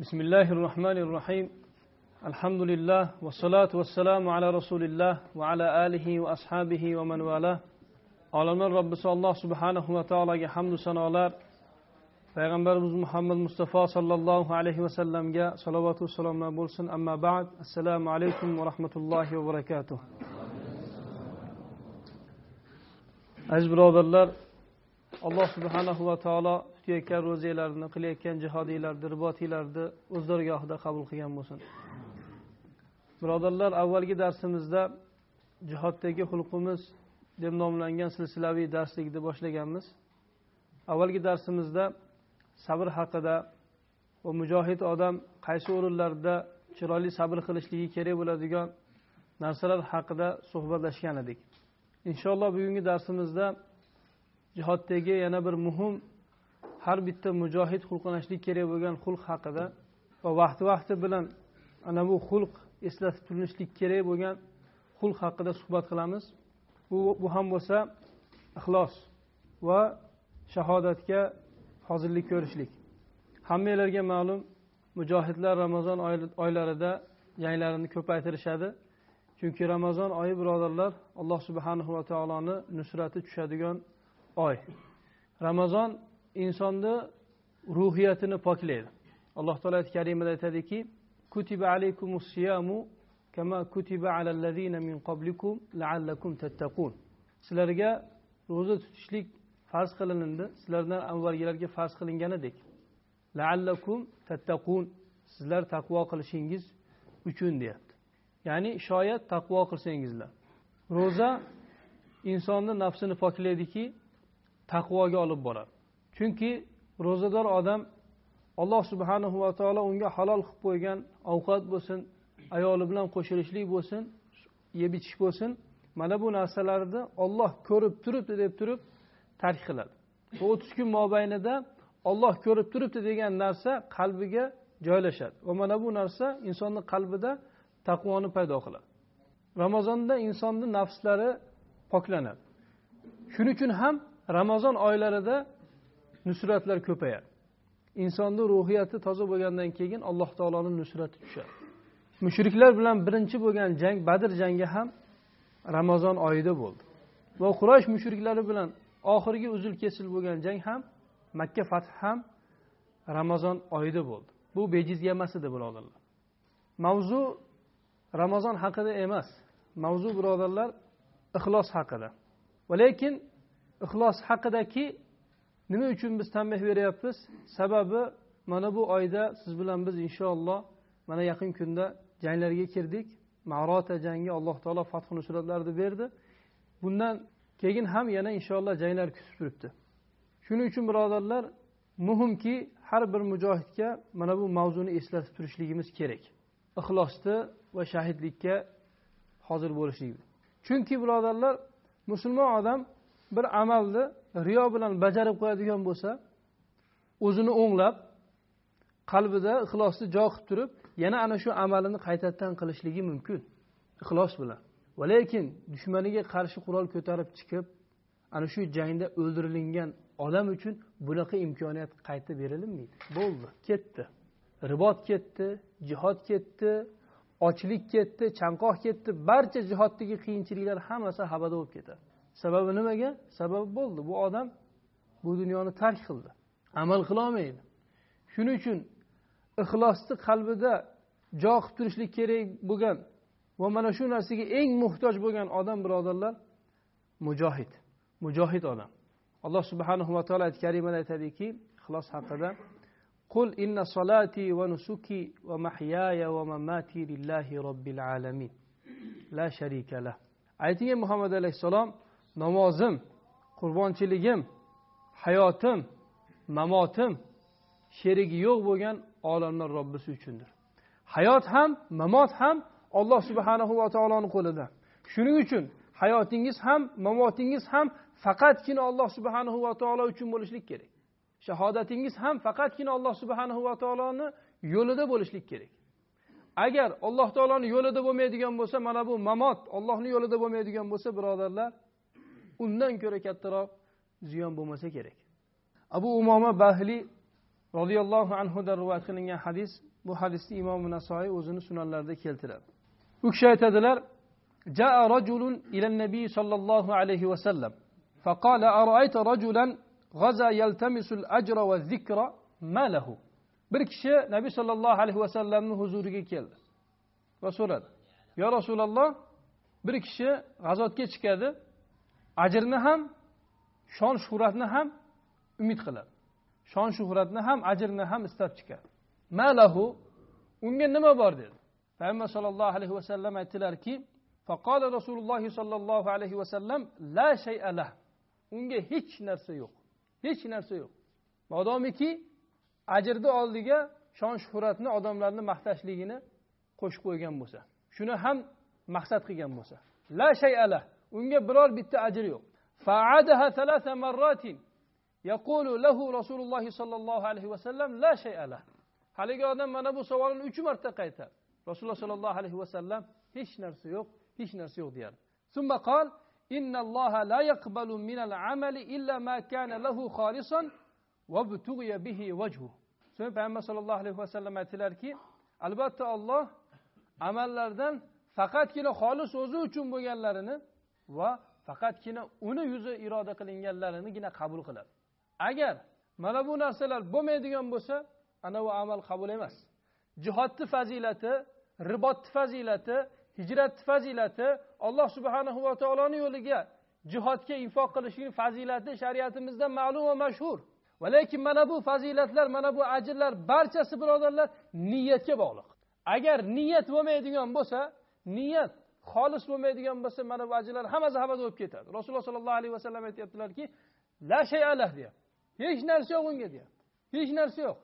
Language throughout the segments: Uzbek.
بسم الله الرحمن الرحيم الحمد لله والصلاة والسلام على رسول الله وعلى آله وأصحابه ومن والاه على من رب صلى الله سبحانه وتعالى حمد سنوالار پیغمبر محمد مصطفی صلی اللہ علیہ وسلم گیا صلوات و سلام بولسن اما بعد السلام عليكم ورحمة الله وبركاته عزیز الله الله سبحانه وتعالى tutayotgan ro'zalarini qilayotgan jihodiylarni ribotiylarni o'z dargohida qabul qilgan bo'lsin. Birodarlar avvalgi darsimizda jihoddagi xulqimiz deb nomlangan silsilaviy darslikni boshlaganmiz. Avvalgi darsimizda sabr haqida va mujohid odam qaysi o'rinlarda chiroyli sabr qilishligi kerak bo'ladigan narsalar haqida suhbatlashgan edik. Inshaalloh bugungi darsimizda jihoddagi yana bir muhim har bitta mujohid xulqlanishlik kerak bo'lgan xulq haqida va vaqti vaqti bilan ana bu xulq eslatib turilishlik kerak bo'lgan xulq haqida suhbat qilamiz. Bu bu ham bo'lsa ixlos va shahodatga hozirlik ko'rishlik. Hammanglarga ma'lum mujohidlar ramazon oylarida janglarini ko'paytirishadi. Chunki ramazon oyi birodarlar alloh subhanahu va taoloni nusrati tushadigan oy. Ramazon insonni ruhiyatini poklaydi. Alloh taolo oyati karimada aytadiki kutiba alaykumus siyamu kama kutiba alallazina min qablikum la'allakum tattaqun. Sizlarga ro'za tutishlik farz qilindi. Sizlardan avvalgilarga farz qilinganidek la'allakum tattaqun. Sizlar taqvo qilishingiz uchun deyapti. Ya'ni shoyat taqvo qilsangizlar. Ro'za insonni nafsini poklaydiki taqvoga olib boradi. Chunki ro'zador odam alloh subhanahu va taolo unga halol qilib qo'ygan ovqat bo'lsin ayoli bilan qo'shilishlik bo'lsin yeb ichish bo'lsin mana bu narsalarni olloh ko'rib turibdi deb turib tark qiladi. Va o'ttiz kun mobaynida olloh ko'rib turibdi degan narsa qalbiga joylashadi. Va mana bu narsa insonni qalbida taqvoni paydo qiladi. Ramazonda insonni nafslari poklanadi. Shuning uchun ham ramazon oylarida nusratlar ko'payadi. Insonni ruhiyati toza bo'lgandan keyin alloh taoloni nusrati tushadi. Mushriklar bilan birinchi bo'lgan jang badr jangi ham ramazon oyida bo'ldi. Va quraysh mushriklari bilan oxirgi uzil kesil bo'lgan jang ham makka fath ham ramazon oyida bo'ldi. Bu bejizga emas edi birodarlar. Mavzu ramazon haqida emas. Mavzu birodarlar ixlos haqida. Va lekin ixlos haqidagi nima uchun biz tanbeh beryapmiz? Sababi mana bu oyda siz bilan biz inshaalloh mana yaqin kunda janglarga kirdik. Marota jangi alloh taolo fathu nusratlarni berdi. Bundan keyin ham yana inshaalloh janglar kutib turibdi. Shuning uchun birodarlar muhimki har bir mujohidga mana bu mavzuni eslatib turishligimiz kerak. Ixlosni va shahidlikka hozir bo'lishlik. Chunki birodarlar musulmon odam bir amalni riyo bilan bajarib qo'yadigan bo'lsa o'zini o'nglab qalbida ixlosni jo qilib turib yana ana shu amalini qaytadan qilishligi mumkin ixlos bilan. Va lekin dushmaniga qarshi qurol ko'tarib chiqib ana shu jangda o'ldirilgan odam uchun bunaqa imkoniyat qayta berilmaydi. Bo'ldi ketdi. Ribot ketdi jihod ketdi ochlik ketdi chanqoq ketdi. Barcha jihoddagi qiyinchiliklar hammasi habada bo'lib ketadi. Sababi nimaga? Sabab bo'ldi. Bu odam bu dunyoni tark qildi. Amal qilolmaydi shuning uchun ixlosni qalbida jo qilib turishlik kerak bo'lgan va mana shu narsaga eng muhtoj bo'lgan odam birodarlar mujohid. Mujohid odam. Alloh subhanahu va taolo oyati karimada aytadiki ixlos haqida qul inna solati va nusuki va mahyaya va mamati lillahi robbil alamin. La sharika ayting muhammad alayhissalom namozim qurbonchiligim hayotim mamotim sherigi yo'q bo'lgan olamlar robbisi uchundir. Hayot ham mamot ham alloh subhanahu va taoloni qo'lida. Shuning uchun hayotingiz ham mamotingiz ham faqatgina alloh subhanahu va taolo uchun bo'lishlik kerak. Shahodatingiz ham faqatgina alloh subhanahu va taoloni yo'lida bo'lishlik kerak. Agar alloh taoloni yo'lida bo'lmaydigan bo'lsa mana bu mamot ollohni yo'lida bo'lmaydigan bo'lsa birodarlar undan ko'ra kattaroq ziyon bo'lmasa kerak abu umoma bahli roziyallohu anhudan rivoyat qilingan hadis bu hadisni imom nasoiy o'zini sunanlarida keltiradi u kishi aytadilar جاء رجل إلى النبي صلى الله عليه وسلم فقال أرأيت رجلا غزا يلتمس الأجر والذكر ما له bir kishi nabiy sollallohu alayhi vasallamni huzuriga keldi va so'radi yo rasululloh bir kishi g'azotga chiqadi ajrni ham shon shuhratni ham umid qiladi. Shon shuhratni ham ajrni ham istab chiqadi. Malahu unga nima bor dedi. Payg'ambar sollallohu alayhi vasallam aytdilarki faqola rasululloh sollallohu alayhi vasallam la shayala unga hech narsa yo'q. Hech narsa yo'q. Modomiki ajrni oldiga shon shuhratni odamlarni maqtashligini qo'shib qo'ygan bo'lsa shuni ham maqsad qilgan bo'lsa. La shayala unga biror bitta ajr yo'q فعادها ثلاث مرات يقول له رسول الله صلى الله عليه وسلم لا شيء له haligi odam mana bu savolni uch marta qaytadi rasululloh sollallohu alayhi vasallam hech narsa yo'q hech narsa yo'q deyadi ثم قال إن الله لا يقبل من العمل إلا ما كان له خالصا وابتغي به وجهه so'ng payg'ambar sallallohu alayhi vasallam aytdilarki albatta olloh amallardan faqatgina xolis o'zi uchun bo'lganlarini va faqatgina uni yuzi iroda qilinganlarinigina qabul qiladi. Agar mana bu narsalar bo'lmaydigan bo'lsa ana u amal qabul emas. Jihodni fazilati ribotni fazilati hijratni fazilati alloh subhanahu va taoloni yo'liga jihodga infoq qilishning fazilati shariatimizda ma'lum va mashhur. Va lekin mana bu fazilatlar mana bu ajrlar barchasi birodarlar niyatga bog'liq. Agar niyat bo'lmaydigan bo'lsa niyat xolis bo'lmaydigan bo'lsa mana bu ajrlar hammasi havada bo'lib ketadi. Rasululloh sollallohu alayhi vasallam aytyaptilarki la shayalah deyapti hech narsa yo'q unga deyapti hech narsa yo'q.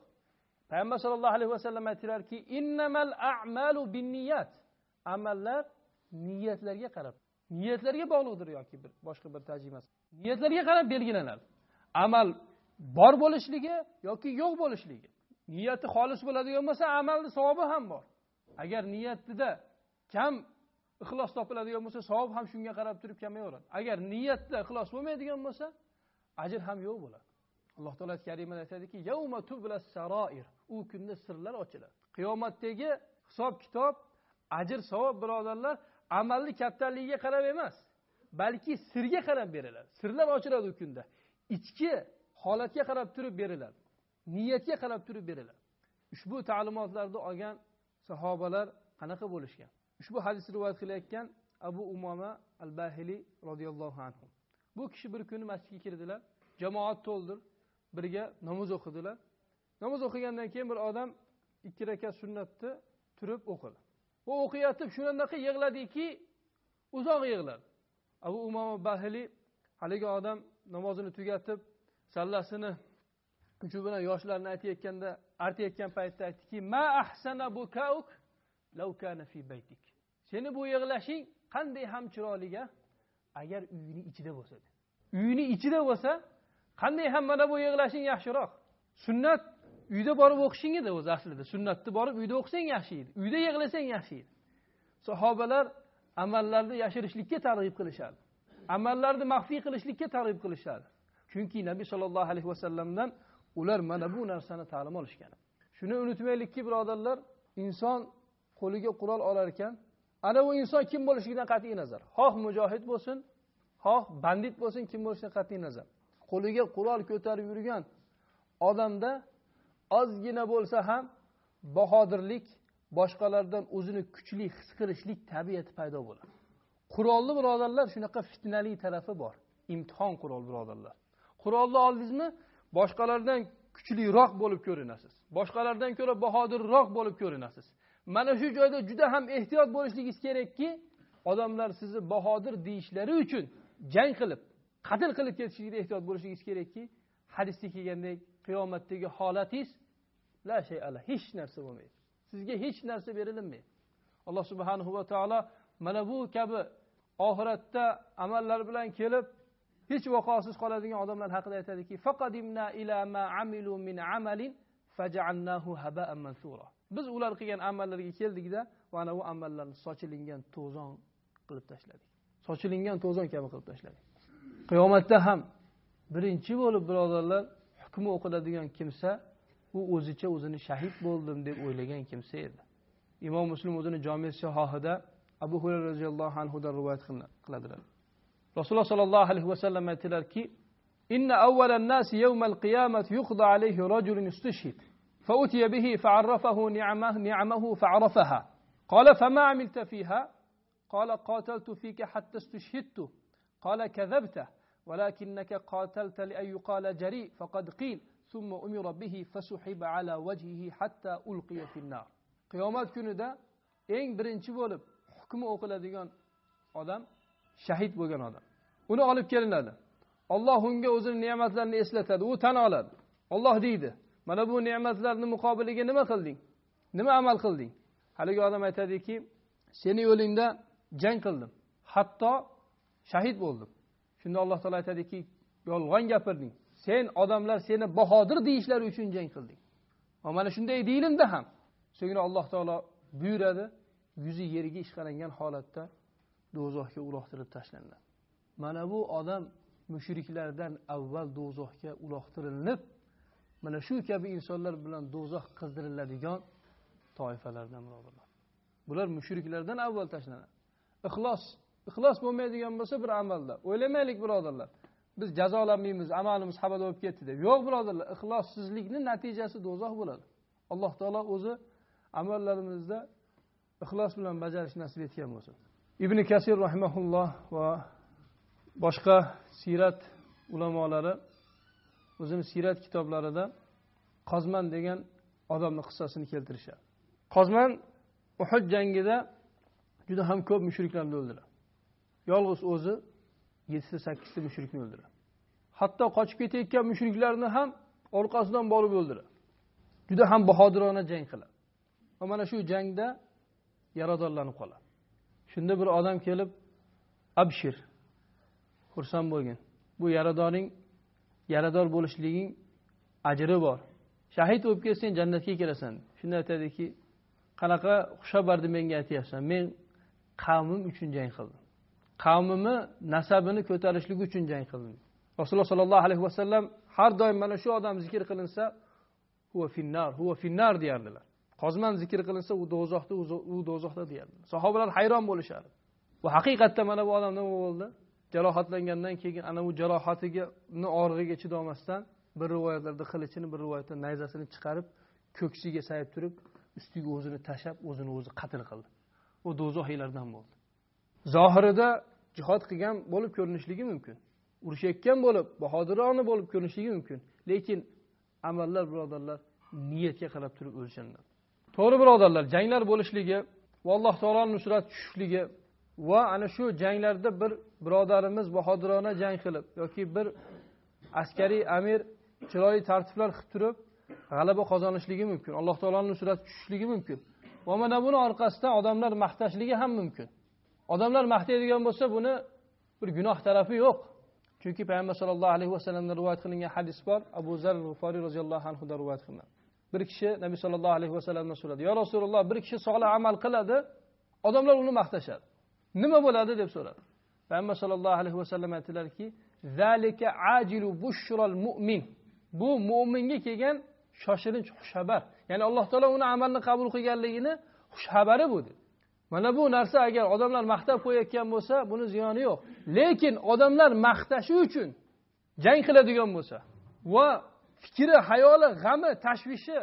Payg'ambar sallallohu alayhi vasallam aytdilarki innamal a'malu binniyat. Amallar niyatlarga qarab niyatlarga bog'liqdir yoki bir boshqa bir tarjimasi. Niyatlarga qarab belgilanadi. Amal bor bo'lishligi yoki yo'q bo'lishligi. Niyati xolis bo'ladigan bo'lsa amalni savobi ham bor. Agar niyatida kam ixlos topiladigan bo'lsa savob ham shunga qarab turib kamayaveradi agar niyatda ixlos bo'lmaydigan bo'lsa ajr ham yo'q bo'ladi. Alloh taolo karimada aytadiki u kunda sirlar ochiladi. Qiyomatdagi hisob kitob ajr savob birodarlar amalni kattaligiga qarab emas balki sirga qarab beriladi. Sirlar ochiladi u kunda. Ichki holatga qarab turib beriladi niyatga qarab turib beriladi. Ushbu ta'limotlarni olgan sahobalar qanaqa bo'lishgan? Ushbu hadisni rivoyat qilayotgan abu umoma al bahiliy roziyallohu anhu. Bu kishi bir kuni masjidga kirdilar jamoat to'ldir birga namoz o'qidilar. Namoz o'qigandan keyin bir odam ikki rakat sunnatni turib o'qidi. U o'qiyotib shunaqa yig'ladiki uzoq yig'ladi. Abu umoma bahiliy haligi odam namozini tugatib sallasini uchi bilan yoshlarni aytayotganda artayotgan paytda aytdiki ma ahsana bukauk? Fi baytik seni bu yig'lashing qanday ham chiroyli agar uyini ichida bo'lsa uyini ichida bo'lsa qanday ham mana bu yig'lashing yaxshiroq sunnat uyda borib o'qishing edi o'zi aslida sunnatni borib uyda o'qisang yaxshi edi uyda yig'lasang yaxshi edi sahobalar amallarni yashirishlikka targ'ib qilishadi amallarni maxfiy qilishlikka targ'ib qilishadi chunki nabiy sollallohu alayhi vasallamdan ular mana bu narsani ta'lim olishgan shuni unutmaylikki birodarlar inson qo'liga qurol olar ekan ana u inson kim bo'lishligidan qat'iy nazar? Xoh mujohid bo'lsin xoh bandit bo'lsin kim bo'lishidan qat'iy nazar? Qo'liga qurol ko'tarib yurgan odamda ozgina bo'lsa ham bahodirlik boshqalardan o'zini kuchli his qilishlik tabiati paydo bo'ladi. Qurolni birodarlar shunaqa fitnali tarafi bor. Imtihon qurol birodarlar. Qurolni oldingizmi? Boshqalardan kuchliroq bo'lib ko'rinasiz. Boshqalardan ko'ra bahodirroq bo'lib ko'rinasiz. Mana shu joyda juda ham ehtiyot bo'lishligingiz kerakki odamlar sizni bahodir deyishlari uchun jang qilib qatl qilib ketishlikda ehtiyot bo'lishingiz kerakki hadisda kelgandek qiyomatdagi holatingiz la shay ala hech narsa bo'lmaydi. Sizga hech narsa berilinmaydi. Alloh subhanahu va taolo mana bu kabi oxiratda amallar bilan kelib hech vaqosiz qoladigan odamlar haqida aytadiki faqadimna ila ma amilu min amalin faja'alnahu haba'an mansura. biz ular qilgan amallarga keldikda mana bu amallarni sochilingan to'zon qilib tashladik sochilingan to'zon kabi qilib tashladik qiyomatda ham birinchi bo'lib birodarlar hukmi o'qiladigan kimsa u o'zicha o'zini shahid bo'ldim deb o'ylagan kimsa edi imom muslim o'zini jomi sahohida abu hurayra roziyallohu anhudan rivoyat qiladilar rasululloh sollallohu alayhi vasallam aytdilarki إن أول الناس يوم القيامة يقضى عليه رجل يستشهد فأتي به فعرفه نعمه نعمه فعرفها. قال فما عملت فيها؟ قال قاتلت فيك حتى استشهدت. قال كذبت ولكنك قاتلت لأن يقال جريء فقد قيل. ثم أمر به فسحب على وجهه حتى ألقي في النار. قيامات كندا إن برنش بولب حكم أقل ديان أدم شهيد بوغن أدم. ونو غالب كلنا الله هنگه وزن نعمت لن إسلتد وطن الله ديده. Mana bu ne'matlarni muqobiliga nima qilding? Nima amal qilding? Haligi odam aytadiki seni yo'lingda jang qildim. Hatto shahid bo'ldim. Shunda alloh taolo aytadiki yolg'on gapirding. Sen odamlar seni bahodir deyishlari uchun jang qilding. Va mana shunday deyilinda ham. So'ngra alloh taolo buyuradi yuzi yerga ishqalangan holatda do'zaxga uloqtirib tashlanadi mana bu odam mushriklardan avval do'zaxga uloqtirilib mana shu kabi insonlar bilan do'zax qizdiriladigan toifalardan birodarlar. Bular mushriklardan avval tashlanadi. Ixlos ixlos bo'lmaydigan bo'lsa bir amalda. O'ylamaylik birodarlar. Biz jazolanmaymiz amalimiz habada bo'lib ketdi deb. Yo'q birodarlar ixlossizlikni natijasi do'zax bo'ladi. Alloh taolo o'zi amallarimizda ixlos bilan bajarishni nasib etgan bo'lsin ibn kasir rahimaulloh va boshqa siyrat ulamolari o'zini siyrat kitoblarida qozman degan odamni qissasini keltirishadi. Qozman uhud jangida juda ham ko'p mushriklarni o'ldiradi. Yolg'iz o'zi yettita sakkizta mushrikni o'ldiradi. Hatto qochib ketayotgan mushriklarni ham orqasidan borib o'ldiradi. Juda ham bahodirona jang qiladi. Va mana shu jangda yaradorlanib qoladi. Shunda bir odam kelib abshir xursand bo'lgin. Bu yaradoring yarador bo'lishliging ajri bor. Shahid bo'lib kelsang jannatga kirasan shunda aytadiki qanaqa xushxabarni menga aytyapsan? Men qavmim uchun jang qildim. Qavmimni nasabini ko'tarishlik uchun jang qildim. Rasululloh sollallohu alayhi vasallam har doim mana shu odam zikr qilinsa huva finnar huva finnar deyardilar. Qozman zikr qilinsa u do'zaxda u do'zaxda deyardilar. Sahobalar hayron bo'lishardi va haqiqatda mana bu odam nima bo'ldi? Jarohatlangandan keyin ana u jarohatigani og'rig'iga chidolmasdan bir rivoyatlarda qilichini bir rivoyatda nayzasini chiqarib ko'ksiga sayib turib ustiga o'zini tashlab o'zini o'zi qatl qildi. U do'zaxiylardan bo'ldi. Zohirida jihod qilgan bo'lib ko'rinishligi mumkin. Urushayotgan bo'lib bahodirona bo'lib ko'rinishligi mumkin. Lekin amallar birodarlar niyatga qarab turib o'lchanadi to'g'ri birodarlar janglar bo'lishligi va alloh taoloni nusrat tushishligi va ana shu janglarda bir birodarimiz bahodirona jang qilib yoki bir askariy amir chiroyli tartiblar qilib turib g'alaba qozonishligi mumkin alloh taoloni nusrati tushishligi mumkin. Va mana buni orqasidan odamlar maqtashligi ham mumkin. Odamlar maqtaydigan bo'lsa buni bir gunoh tarafi yo'q. Chunki payg'ambar sallallohu alayhi vasallamdan rivoyat qilingan hadis bor abu zar g'uforiy roziyallohu anhudan rivoyat qilinadi bir kishi nabiy sallallohu alayhi vasallamdan so'radi yo rasululloh bir kishi solih amal qiladi odamlar uni maqtashadi. Nima bo'ladi deb so'radi. Payg'ambar sallallohu alayhi vasallam aytdilarki zalika ajilu bushral mu'min. Bu mo'minga kelgan shoshilinch xushxabar. Ya'ni alloh taolo uni amalni qabul qilganligini xushxabari bu dedi. Mana bu narsa agar odamlar maqtab qo'yayotgan bo'lsa buni ziyoni yo'q. Lekin odamlar maqtashi uchun jang qiladigan bo'lsa va fikri hayoli g'ami tashvishi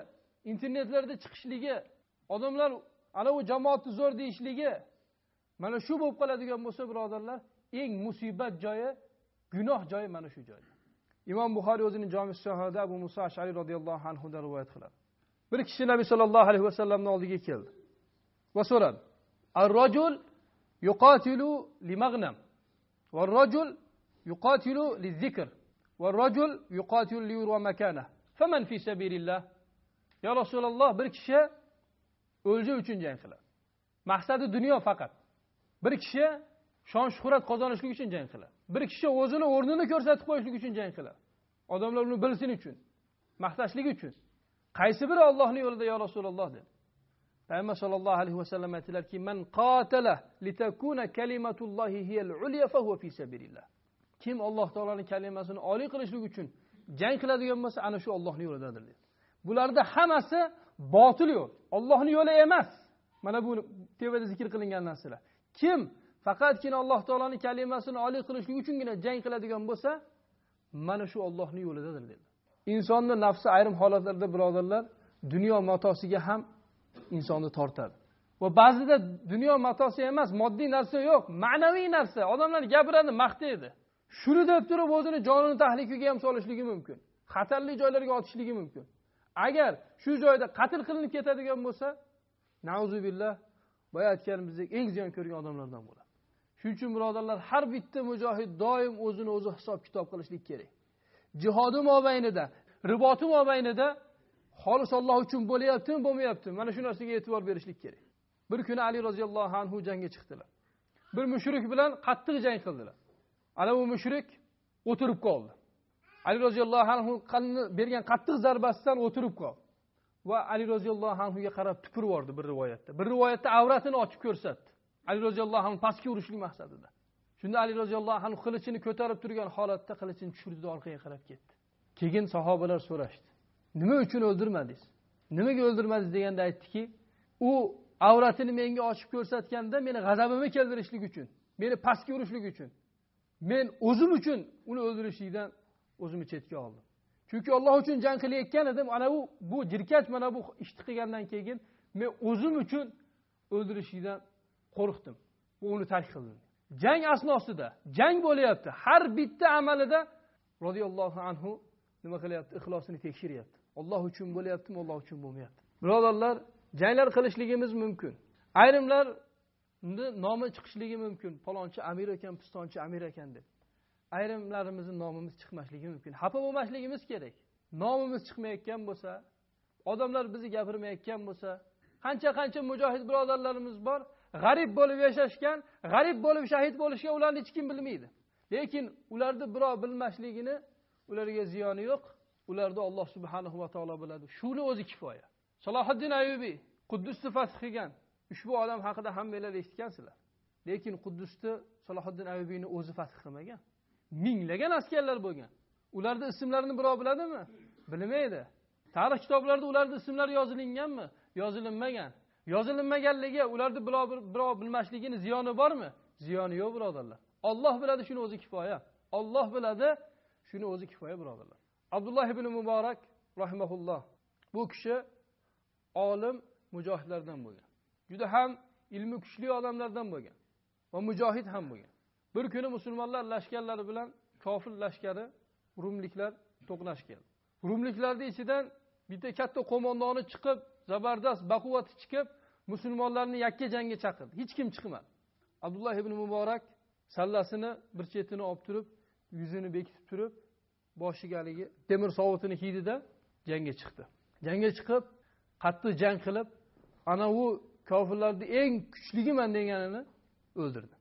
internetlarda chiqishligi odamlar ana u jamoatni zo'r deyishligi mana shu bo'lib qoladigan bo'lsa birodarlar eng musibat joyi gunoh joyi mana shu joy. Imom buxoriy o'zini jomi shohida abu muso ashariy roziyallohu anhudan rivoyat qiladi. Bir kishi nabiy sollallohu alayhi vasallamni oldiga keldi va so'radi ar rajul yuqatilu li mag'nam va rajul yuqatilu li zikr va rajul yuqatilu li yura makana faman fi sabilillah? Ya rasululloh bir kishi o'lja uchun jang qiladi. Maqsadi dunyo faqat. Bir kishi shon shuhrat qozonishlik uchun jang qiladi. Bir kishi o'zini o'rnini ko'rsatib qo'yishlik uchun jang qiladi. Odamlar uni bilsin uchun maqtashlik uchun. Qaysi biri ollohni yo'lida yo rasululloh dedi? Payg'ambar sollallohu alayhi vasallam aytdilarki man qatala litakuna kalimatullohi hiyal ulya fahuva fi sabilillah. Kim alloh taoloning kalimasini oliy qilishlik uchun jang qiladigan bo'lsa ana shu ollohni yo'lidadir dedi. Bularda hammasi botil yo'l. Ollohni yo'li emas. Mana bu tevada zikr qilingan narsalar. Kim faqatgina alloh taoloni kalimasini oliy qilishlik uchungina jang qiladigan bo'lsa mana shu ollohni yo'lidadir dedi. Insonni nafsi ayrim holatlarda birodarlar dunyo matosiga ham insonni tortadi. Va ba'zida dunyo matosi emas moddiy narsa yo'q ma'naviy narsa. Odamlar gapiradi maqtaydi shuni deb turib o'zini jonini tahlikaga ham solishligi mumkin xatarli joylarga otishligi mumkin. Agar shu joyda qatl qilinib ketadigan bo'lsa nauzubillah boya aytganimizdek eng ziyon ko'rgan odamlardan bo'ladi. Shuning uchun birodarlar har bitta mujohid doim o'zini o'zi hisob kitob qilishlik kerak. Jihodi mobaynida riboti mobaynida xolis olloh uchun bo'lyaptimi bo'lmayaptimi? Mana shu narsaga e'tibor berishlik kerak. Bir kuni ali roziyallohu anhu jangga chiqdilar. Bir mushrik bilan qattiq jang qildilar. Ana u mushrik o'tirib qoldi. Ali roziyallohu anhu bergan qattiq zarbasidan o'tirib qoldi. Va ali roziyallohu anhuga qarab tupurib yubordi bir rivoyatda. Bir rivoyatda avratini ochib ko'rsatdi. Ali roziyallohu anhu pastga urishlik maqsadida. Shunda ali roziyallohu anhu qilichini ko'tarib turgan holatda qilichini tushirdida orqaga qarab ketdi. Keyin sahobalar so'rashdi. Nima uchun o'ldirmadingiz? Nimaga o'ldirmadingiz deganda aytdiki u avratini menga ochib ko'rsatganda meni g'azabimni keltirishlik uchun meni pastga urishlik uchun men o'zim uchun uni o'ldirishlikdan o'zimni chetga oldim. Chunki olloh uchun jang qilayotgan edim. Ana u bu jirkach mana bu ishni qilgandan keyin men o'zim uchun o'ldirishlikdan qo'rqdim. Va uni tark qildim. Jang asnosida jang bo'lyapti. Har bitta amalida roziyallohu anhu nima qilyapti? Ixlosini tekshiryapti. Olloh uchun bo'lyaptimi olloh uchun bo'lmayapti. Birodarlar janglar qilishligimiz mumkin. Ayrimlar nomi chiqishligi mumkin. Palonchi amir ekan pistonchi amir ekan deb. Ayrimlarimizni nomimiz chiqmasligi mumkin. Xafa bo'lmasligimiz kerak. Nomimiz chiqmayotgan bo'lsa odamlar bizni gapirmayotgan bo'lsa qancha qancha mujohid birodarlarimiz bor g'arib bo'lib yashashgan g'arib bo'lib shahid bo'lishgan ularni hech kim bilmaydi. Lekin ularni birov bilmasligini ularga ziyoni yo'q. Ularni alloh subhanahu va taolo biladi. Shuni o'zi kifoya. Salohiddin ayubiy quddusni fath qilgan. Ushbu odam haqida hammanglar eshitgansizlar. Lekin quddusni salohiddin ayubiyni o'zi fath qilmagan. Minglagan askarlar bo'lgan. Ularni ismlarini birov biladimi? Bilmaydi. Tarix kitoblarida ularni ismlari yozilinganmi? Yozilinmagan. Yozilinmaganligi ularni birov bilmasligini ziyoni bormi? Ziyoni yo'q birodarlar. Olloh biladi shuni o'zi kifoya. Olloh biladi shuni o'zi kifoya birodarlar. Abdulloh ibn muborak rahimaulloh bu kishi olim mujohidlardan bo'lgan. Juda ham ilmi kuchli odamlardan bo'lgan va mujohid ham bo'lgan. Bir kuni musulmonlar lashkarlari bilan kofir lashkari rumliklar to'qnash keldi rumliklarni ichidan bitta katta qo'mondoni chiqib zabardast baquvvati chiqib musulmonlarni yakka jangga chaqirdi hech kim chiqmadi abdulloh ibn muborak sallasini bir chetini olib turib yuzini bekitib turib boshiga haligi temir sovutini kiydida jangga chiqdi jangga chiqib qattiq jang qilib ana u kofirlarni eng kuchligiman deganini o'ldirdi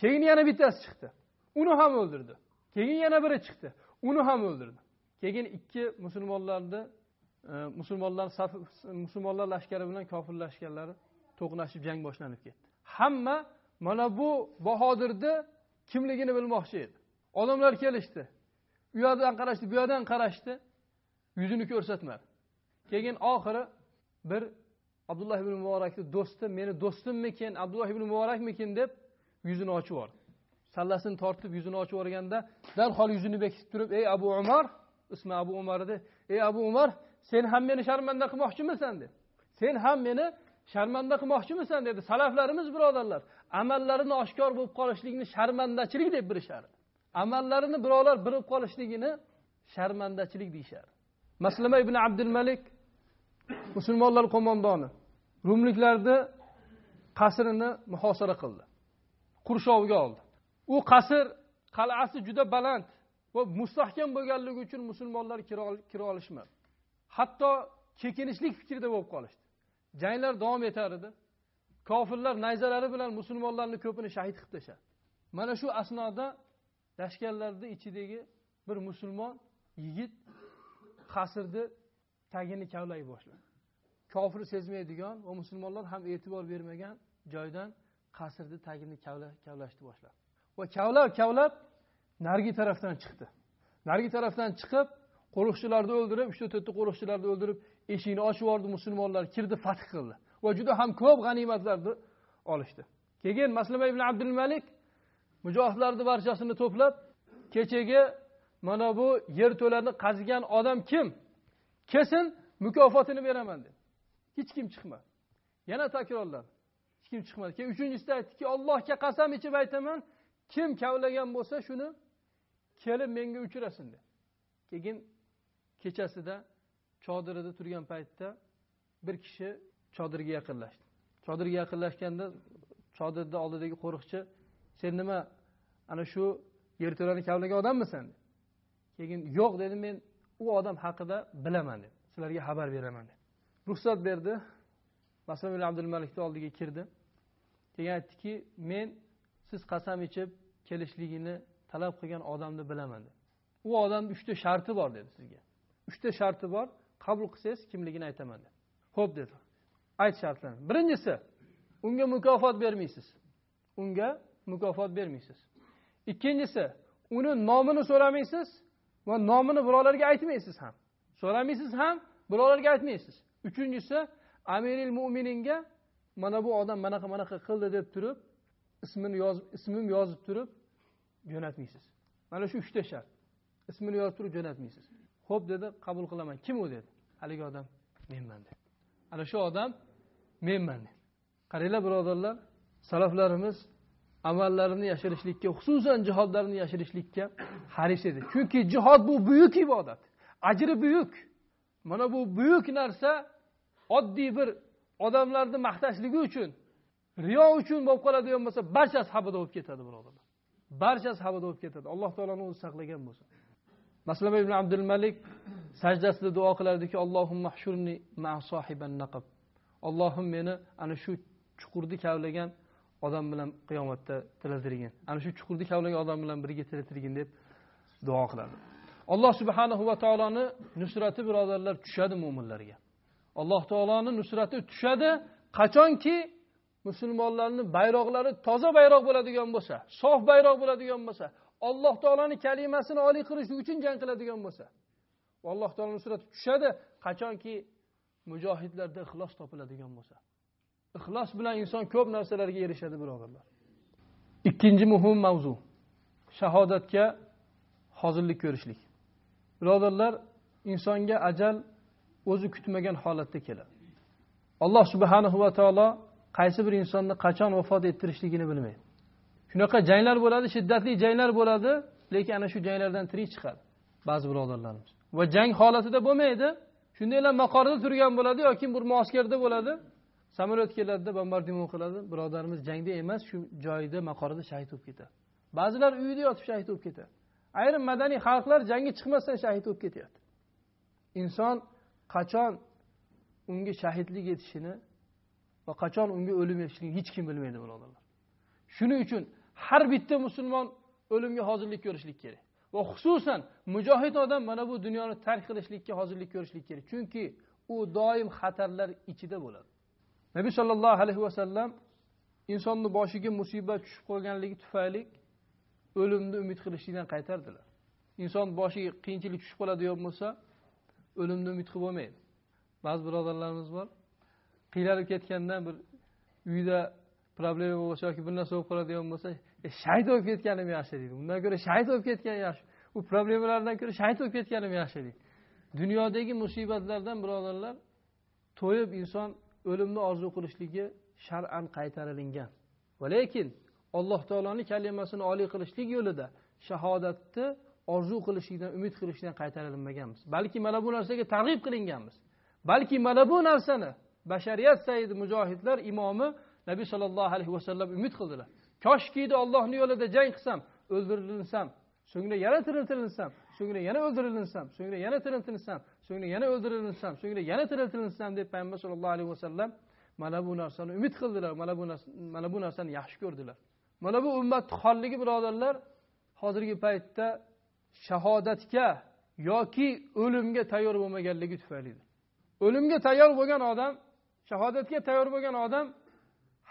keyin yana bittasi chiqdi. Uni ham o'ldirdi. Keyin yana biri chiqdi. Uni ham o'ldirdi. Keyin ikki musulmonlarni e, musulmonlar musulmonlar lashkari bilan kofir lashkarlari to'qnashib jang boshlanib ketdi. Hamma mana bu bahodirni kimligini bilmoqchi edi. Odamlar kelishdi. U yoqdan qarashdi bu yoqdan qarashdi. Yuzini ko'rsatmadi. Keyin oxiri bir abdulloh ibn muborakni do'sti meni do'stimmikin? Abdulloh ibn muborakmikin deb yuzini ochib yubordi. Sallasini tortib yuzini ochib yuborganda darhol yuzini bekitib turib ey abu umar ismi abu umar edi. Ey abu umar sen ham meni sharmanda qilmoqchimisan? dedi. Sen ham meni sharmanda qilmoqchimisan? dedi. Salaflarimiz birodarlar amallarini oshkor bo'lib qolishlikni sharmandachilik deb bilishadi. Amallarini birovlar bilib qolishligini sharmandachilik deyishadi. Maslama ibn abdul malik musulmonlar qo'mondoni rumliklarni qasrini muhosara qildi. Qurshoviga oldi. U qasr qal'asi juda baland va mustahkam bo'lganligi uchun musulmonlar kira olishmadi. Hatto chekinishlik fikrida bo'lib qolishdi. Janglar davom etar edi. Kofirlar nayzalari bilan musulmonlarni ko'pini shahid qilib tashladi. Mana shu asnoda lashkarlarni ichidagi bir musulmon yigit qasrni tagini kavlay boshladi. Kofir sezmaydigan va musulmonlar ham e'tibor bermagan joydan qasrni tagini kavlashni boshladi. Va kavlab kavlab narigi tarafdan chiqdi. Narigi tarafdan chiqib qo'riqchilarni o'ldirib uchta to'rtta qo'riqchilarni o'ldirib eshikni ochib yubordi musulmonlar kirdi fath qildi. Va juda ham ko'p g'animatlarni olishdi. Keyin maslama ibn abdul malik mujohidlarni barchasini to'plab kechagi mana bu yerto'lani qazigan odam kim? Kelsin mukofotini beraman dedi. Hech kim chiqmadi. Yana takrorladi. Hech kim chiqmadi? Keyin uchinchisida aytdiki allohga qasam ichib aytaman kim kavlagan bo'lsa shuni kelib menga uchrasin dedi keyin kechasida chodirida turgan paytda bir kishi chodirga yaqinlashdi. Chodirga yaqinlashganda chodirni oldidagi qo'riqchi sen nima ana shu yerto'lani kavlagan odammisan? keyin yo'q dedi men u odam haqida bilaman dedi. Sizlarga xabar beraman dedi. Ruxsat berdi. Masalan abdul malikni oldiga kirdi. Keyin aytdiki men siz qasam ichib kelishligini talab qilgan odamni bilaman dedi. U odamni uchta sharti bor dedi sizga. Uchta sharti bor qabul qilsangiz kimligini aytaman dedi. Ho'p dedi. Ayt shartlarni. Birinchisi unga mukofot bermaysiz. Unga mukofot bermaysiz. Ikkinchisi uni nomini so'ramaysiz va nomini birovlarga aytmaysiz ham. So'ramaysiz ham birovlarga aytmaysiz. Uchinchisi amiril mo'mininga mana bu odam manaqa manaqa qildi deb turib ismini yozib ismim yozib turib jo'natmaysiz. Mana shu uchta shart. Ismini yozib turib jo'natmaysiz. Ho'p dedi qabul qilaman. Kim u dedi? Haligi odam menman dedi. Ana shu odam menman dedi. Qaranglar birodarlar salaflarimiz amallarini yashirishlikka xususan jihodlarni yashirishlikka haris edi. Chunki jihod bu buyuk ibodat. Ajri buyuk. Mana bu buyuk narsa oddiy bir odamlarni maqtashligi uchun riyo uchun bo'lib qoladigan bo'lsa barchasi habada bo'lib ketadi birodarlar barchasi havoda bo'lib ketadi. Alloh taoloni o'zi saqlagan bo'lsin maslama ibn abdul malik sajdasida duo qilardiki allohumma naqab. Ollohim meni ana shu chuqurni kavlagan odam bilan qiyomatda tiriltirgin ana shu chuqurni kavlagan odam bilan birga tiriltirgin deb duo qiladi. Alloh subhanahu va taoloni nusrati birodarlar tushadi mo'minlarga alloh taoloni nusrati tushadi. Qachonki musulmonlarni bayroqlari toza bayroq bo'ladigan bo'lsa sof bayroq bo'ladigan bo'lsa alloh taoloni kalimasini oliy qilish uchun jang qiladigan bo'lsa alloh taolo nusrati tushadi. Qachonki mujohidlarda ixlos topiladigan bo'lsa ixlos bilan inson ko'p narsalarga erishadi birodarlar ikkinchi muhim mavzu shahodatga hozirlik ko'rishlik. Birodarlar insonga ajal o'zi kutmagan holatda keladi. Alloh subhanahu va taolo qaysi bir insonni qachon vafot ettirishligini bilmaydi. Shunaqa janglar bo'ladi shiddatli janglar bo'ladi lekin ana shu janglardan tirik chiqadi ba'zi birodarlarimiz. Va jang holatida bo'lmaydi. Shundaylar maqorda turgan bo'ladi yoki bir muaskarda bo'ladi. Samolyot keladida bombardimon qiladi. Birodarimiz jangda emas shu joyida maqorida shahid bo'lib ketadi. Ba'zilar uyida yotib shahid bo'lib ketadi. Ayrim madaniy xalqlar jangga chiqmasdan shahid bo'lib ketyapti. Inson qachon unga shahidlik yetishini va qachon unga o'lim yetishligini hech kim bilmaydi birodarlar shuning uchun har bitta musulmon o'limga hozirlik ko'rishlik kerak. Va xususan mujohid odam mana bu dunyoni tark qilishlikka hozirlik ko'rishlik kerak. Chunki u doim xatarlar ichida bo'ladi. Nabiy sollallohu alayhi vasallam insonni boshiga musibat tushib qolganligi tufayli o'limni umid qilishlikdan qaytardilar. Inson boshiga qiyinchilik tushib qoladigan bo'lsa o'limni umid qilib bo'lmaydi. Ba'zi birodarlarimiz bor qiynalib ketgandan bir uyda problema bo'lsa yoki bir narsa bo'lib qoladigan bo'lsa e, shahid bo'lib ketganim yaxshi deydi. Undan ko'ra shayt bo'lib ketgan yaxshi. U problemalardan ko'ra shayt bo'lib ketganim yaxshi deydi. Dunyodagi musibatlardan birodarlar to'yib inson o'limni orzu qilishligi shar'an qaytarilingan. Va lekin alloh taoloni kalimasini oliy qilishlik yo'lida shahodatni orzu qilishlikdan umid qilishdan qaytarilmaganmiz. Balki mana bu narsaga targ'ib qilinganmiz. Balki mana bu narsani bashariyat saidi mujohidlar imomi nabiy sollallohu alayhi vasallam umid qildilar. Koshkiydi ollohni yo'lida jang qilsam o'ldirilinsam so'ngra yana tiriltirilsam so'ngra yana o'ldirilinsam so'ngra yana tiriltirilsam so'ngra yana o'ldirilinsam so'ngra yana tiriltirilsam deb payg'ambar sallallohu alayhi vasallam mana bu narsani umid qildilar. Mana bu mana bu narsani yaxshi ko'rdilar. Mana bu ummatni xonligi birodarlar hozirgi paytda shahodatga yoki o'limga tayyor bo'lmaganligi tufaylidir o'limga tayyor bo'lgan odam shahodatga tayyor bo'lgan odam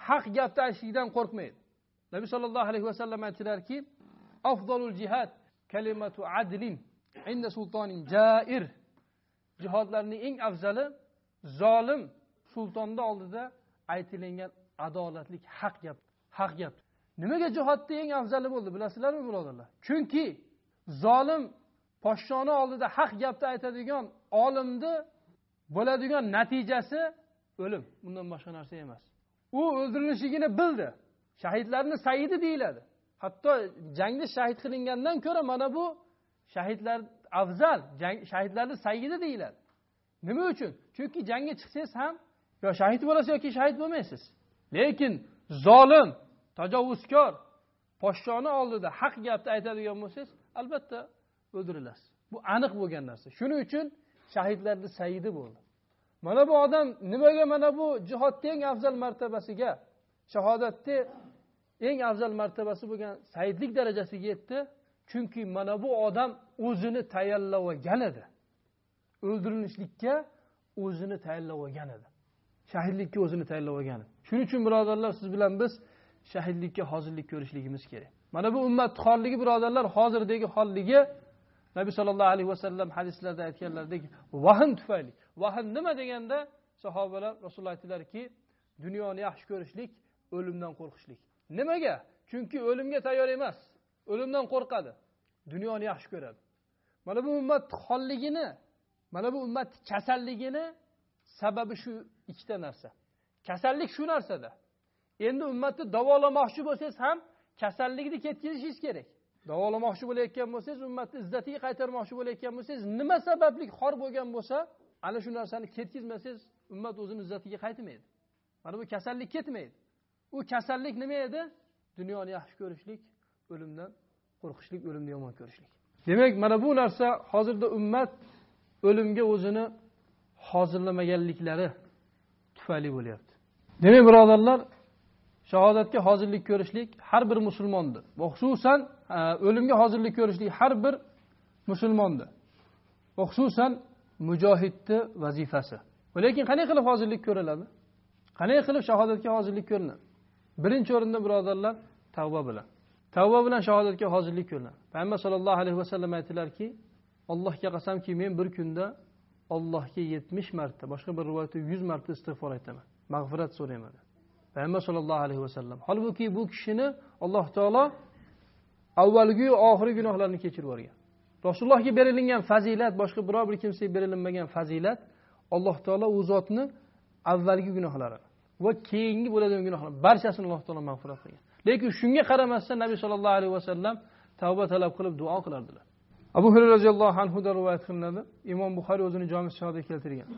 haq gapni aytishlikdan qo'rqmaydi. Nabiy sollallohu alayhi vasallam aytdilarki afzalul jihad kalimatu adlin inda sultonin jair. Jihodlarning eng afzali zolim sultonni oldida aytilingan adolatlik haq gap haq gap. Nimaga jihodni eng afzali bo'ldi bilasizlarmi birodarlar? Chunki zolim podshoni oldida haq gapni aytadigan olimni bo'ladigan natijasi o'lim. Undan boshqa narsa emas. U o'ldirilishligini bildi. Shahidlarni saidi deyiladi. Hatto jangda shahid qilingandan ko'ra mana bu shahidlar afzal jang shahidlarni saidi deyiladi. Nima uchun? Chunki jangga chiqsangiz ham yo shahid bo'lasiz yoki shahid bo'lmaysiz. Lekin zolim tajovuzkor podshoni oldida haq gapni aytadigan bo'lsangiz albatta o'ldirilasiz. Bu aniq bo'lgan narsa. Shuning uchun shahidlarni saidi bo'ldi. Mana bu odam nimaga mana bu jihodni eng afzal martabasiga shahodatni eng afzal martabasi bo'lgan saidlik darajasiga yetdi? Chunki mana bu odam o'zini tayyorlab olgan edi. O'ldirilishlikka o'zini tayyorlab olgan edi. Shahidlikka o'zini tayyorlab olgan edi. Shuning uchun birodarlar siz bilan biz shahidlikka hozirlik ko'rishligimiz kerak. Mana bu ummat xorligi birodarlar hozirdagi holligi nabiy sollallohu alayhi vasallam hadislarda aytganlaridek vahm tufayli. Vahm nima deganda? Sahobalar rasululloh aytdilarki dunyoni yaxshi ko'rishlik o'limdan qo'rqishlik. Nimaga? Chunki o'limga tayyor emas. O'limdan qo'rqadi. Dunyoni yaxshi ko'radi. Mana bu ummat xonligini mana bu ummat kasalligini sababi shu ikkita narsa. Kasallik shu narsada. Endi ummatni davolamoqchi bo'lsangiz ham kasallikni ketkazishingiz kerak. Davolamoqchi bo'layotgan bo'lsangiz ummatni izzatiga qaytarmoqchi bo'layotgan bo'lsangiz nima sababli xor bo'lgan bo'lsa ana shu narsani ketkazmasangiz ummat o'zini izzatiga qaytmaydi. Mana bu kasallik ketmaydi. U kasallik nima edi? Dunyoni yaxshi ko'rishlik o'limdan qo'rqishlik o'limni yomon ko'rishlik. Demak mana bu narsa hozirda ummat o'limga o'zini hozirlamaganliklari tufayli bo'lyapti. Demak birodarlar shahodatga hozirlik ko'rishlik har bir musulmonni va xususan e, o'limga hozirlik ko'rishlik har bir musulmonni va xususan mujohidni vazifasi. Lekin qanday qilib hozirlik ko'riladi? Qanday qilib shahodatga hozirlik ko'rinadi birinchi o'rinda birodarlar tavba bilan. Tavba bilan shahodatga hozirlik ko'rinadi payg'ambar sallallohu alayhi vasallam aytdilarki allohga qasamki men bir kunda ollohga yetmish marta boshqa bir rivoyatda yuz marta istig'for aytaman. Mag'firat so'rayman. Payg'ambar sallallohu alayhi vasallam holbuki bu kishini alloh taolo avvalgiyu oxirgi gunohlarini kechirib yuborgan. Rasulullohga berilingan fazilat boshqa biror bir kimsaga berilinmagan fazilat alloh taolo u zotni avvalgi gunohlari va keyingi bo'ladigan gunohlar barchasini alloh taolo mag'firat qilgan. Lekin shunga qaramasdan nabiy sollallohu alayhi vasallam tavba talab qilib duo qilardilar. Abu hurayra roziyallohu anhudan rivoyat qilinadi. Imom buxoriy o'zini jomi shahoda keltirgan.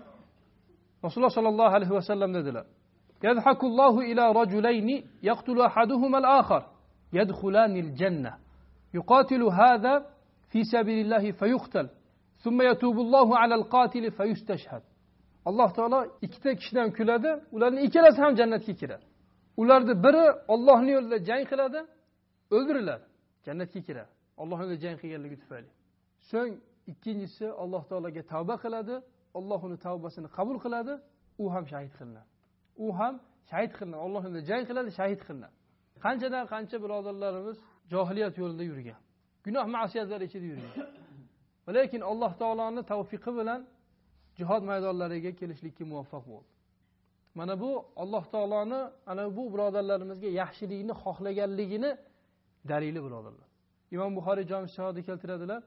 Rasululloh sollallohu alayhi vasallam dedilar يضحك الله إلى رجلين يقتل أحدهما الآخر يدخلان الجنة يقاتل هذا في سبيل الله فيقتل ثم يتوب الله على القاتل فيستشهد alloh taolo ikkita kishidan kuladi ularni ikkalasi ham jannatga kiradi ularni biri ollohni yo'lida jang qiladi o'ldiriladi jannatga kiradi olloh yo'lida jang qilganligi tufayli so'ng ikkinchisi alloh taologa tavba qiladi olloh uni tavbasini qabul qiladi u ham shahid qilinadi u ham shahid qilinadi. Alloh yo'lida jang qiladi shahid qilinadi. Qanchadan qancha birodarlarimiz johiliyat yo'lida yurgan gunoh masiyatlar ichida yurgan. Lekin alloh taoloni tavfiqi bilan jihod maydonlariga kelishlikka muvaffaq bo'ldi. Mana bu alloh taoloni ana bu birodarlarimizga yaxshilikni xohlaganligini dalili birodarlar. Imom buxoriy jom shahoda keltiradilar.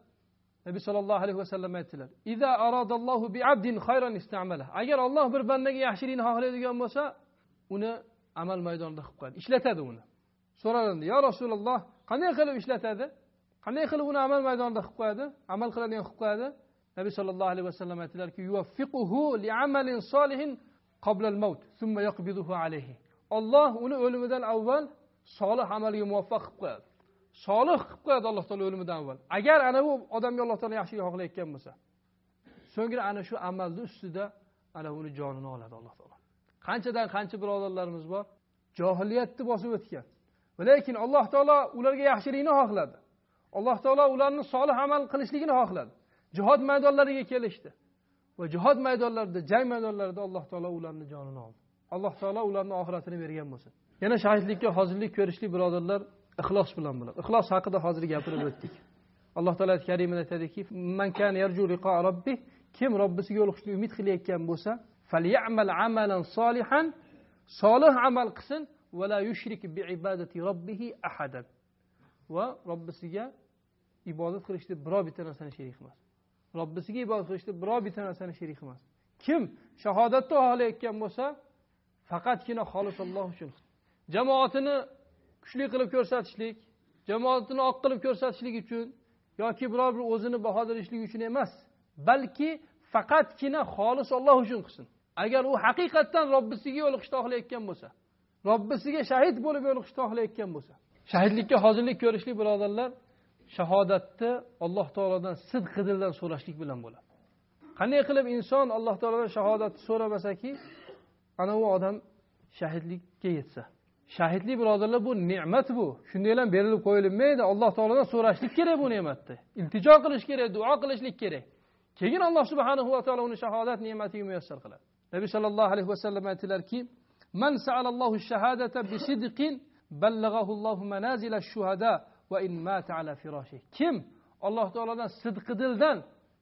Nabiy sollallohu alayhi vasallam aytdilar agar olloh bir bandaga yaxshilikni xohlaydigan bo'lsa uni amal maydonida qilib qo'yadi ishlatadi uni so'ralindi yo rasululloh qanday qilib ishlatadi qanday qilib uni amal maydonida qilib qo'yadi amal qiladigan qilib qo'yadi nabiy sollallohu alayhi vasallam aytdilarki olloh uni o'limidan avval solih amalga muvaffaq qilib qo'yadi solih qilib qo'yadi alloh taolo o'limidan avval. Agar ana bu odamga alloh taolo yaxshilik xohlayotgan bo'lsa so'ngra ana shu amalni ustida ana uni jonini oladi alloh taolo. Qanchadan qancha birodarlarimiz bor johiliyatni bosib o'tgan. Lekin alloh taolo ularga yaxshilikni xohladi. Alloh taolo ularni solih amal qilishligini xohladi. Jihod maydonlariga kelishdi. Va jihod maydonlarida jang maydonlarida alloh taolo ularni jonini oldi. Alloh taolo ularni oxiratini bergan bo'lsin. Yana shahidlikka hozirlik ko'rishlik birodarlar ixlos bilan bo'ladi. Ixlos haqida hozir gapirib o'tdik. Alloh taolo karimida aytadiki kim robbisiga yo'liqishni umid qilayotgan bo'lsa falyamal amalan solihan solih amal qilsin va la yushrik bi ibadati robbihi ahadan va robbisiga ibodat qilishda biror bitta narsani sherik qilmasin robbisiga ibodat qilishda biror bitta narsani sherik qilmasin kim shahodatni xohlayotgan bo'lsa faqatgina xolis olloh uchun jamoatini kuchli qilib ko'rsatishlik jamoatini oq qilib ko'rsatishlik uchun yoki biror bir o'zini bahodirishlik uchun emas balki faqatgina xolis olloh uchun qilsin. Agar u haqiqatdan robbisiga yo'liqishni xohlayotgan bo'lsa robbisiga shahid bo'lib yo'liqishni xohlayotgan bo'lsa shahidlikka hozirlik ko'rishlik birodarlar shahodatni alloh taolodan sidqi dildan so'rashlik bilan bo'ladi. Qanday qilib inson alloh taolodan shahodatni so'ramasaki ana u odam shahidlikka yetsa? Shahidlik birodarlar bu ne'mat bu. Shunday bilan berilib qo'yilmaydi alloh taolodan so'rashlik kerak bu ne'matni. Iltijo qilish kerak duo qilishlik kerak. Keyin alloh subhanahu va taolo uni shahodat ne'matiga muyassar qiladi. Nabiy sollallohu alayhi vasallam aytdilarki man sa'alallohu shahadata bisidqin ballaghahu allohu manazila shuhada va in mata ala firoshi kim alloh taolodan sidqi dildan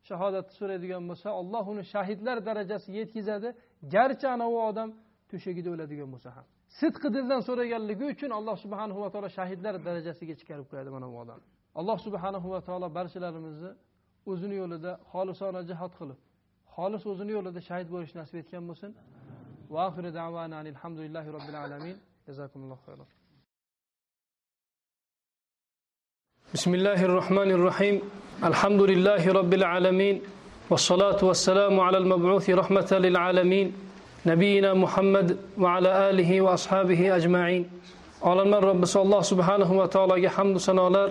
shahodatni so'raydigan bo'lsa alloh uni shahidlar darajasiga yetkazadi. Garchi ana u odam to'shagida o'ladigan bo'lsa ham. sidqi dildan so'raganligi uchun alloh subhanahu va taolo shahidlar darajasiga chiqarib qo'yadi mana bu odam alloh subhanahu va taolo barchalarimizni o'zini yo'lida xolisona jihod qilib xolis o'zini yo'lida shahid bo'lishni nasib etgan bo'lsin va alhamdulillahi robbil alamin jazakumulloh xayron بسم الله الرحمن الرحيم الحمد لله رب العالمين والصلاة والسلام على المبعوث رحمة للعالمين nabiyina muhammad va ala alihi va ashabihi ajmain. Olamlar robbisi alloh subhanahu va taologa hamdu sanolar.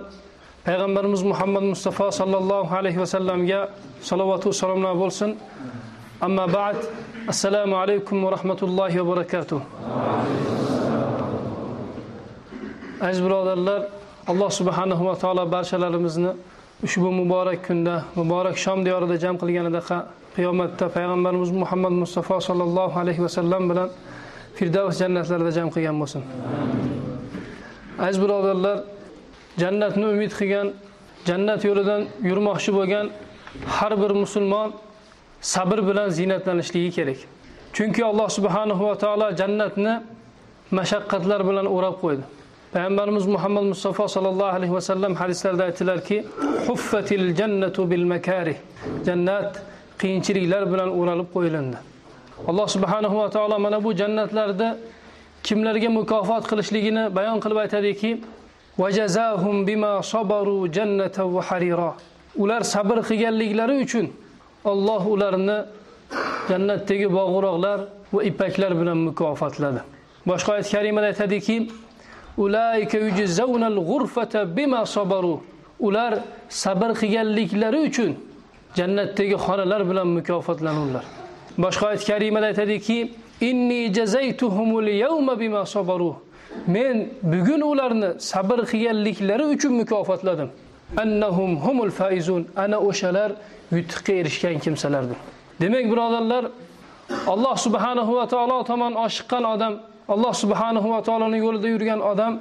Payg'ambarimiz muhammad mustafa sallallohu alayhi vasallamga salovatu salomlar bo'lsin. Amma ba'd. Assalomu alaykum va rahmatullohi va barakatuh. Aziz birodarlar alloh subhanahu va taolo barchalarimizni ushbu muborak kunda muborak shom diyorida jam qilganida qiyomatda payg'ambarimiz muhammad mustafa sollallohu alayhi vasallam bilan firdavs jannatlarida jam qilgan bo'lsin. Aziz birodarlar jannatni umid qilgan jannat yo'lidan yurmoqchi bo'lgan har bir musulmon sabr bilan ziynatlanishligi kerak. Chunki alloh subhanahu va taolo jannatni mashaqqatlar bilan o'rab qo'ydi. Payg'ambarimiz muhammad mustafa sollallohu alayhi vasallam hadislarda aytdilarki huffatil jannatu bil makarih. Jannat qiyinchiliklar bilan o'ralib qo'yilindi. Alloh subhanahu va taolo mana bu jannatlarda kimlarga mukofot qilishligini bayon qilib aytadiki vajazahum bima sabaru jannatan va harira. Ular sabr qilganliklari uchun Alloh ularni jannatdagi bog'roqlar va ipaklar bilan mukofotladi. Boshqa oyat karimada aytadiki ulayka yujzawnal g'urfata bima sabaru. Ular sabr qilganliklari uchun jannatdagi xonalar bilan mukofotlanurlar. Boshqa oyat karimada aytadiki inni jazaytuhumul yawma bima sabaru. Men bugun ularni sabr qilganliklari uchun mukofotladim. Annahum humul faizun. Ana o'shalar yutuqqa erishgan kimsalardir. Demak birodarlar alloh subhanahu va taolo tomon oshiqqan odam alloh subhanahu va taoloning yo'lida yurgan odam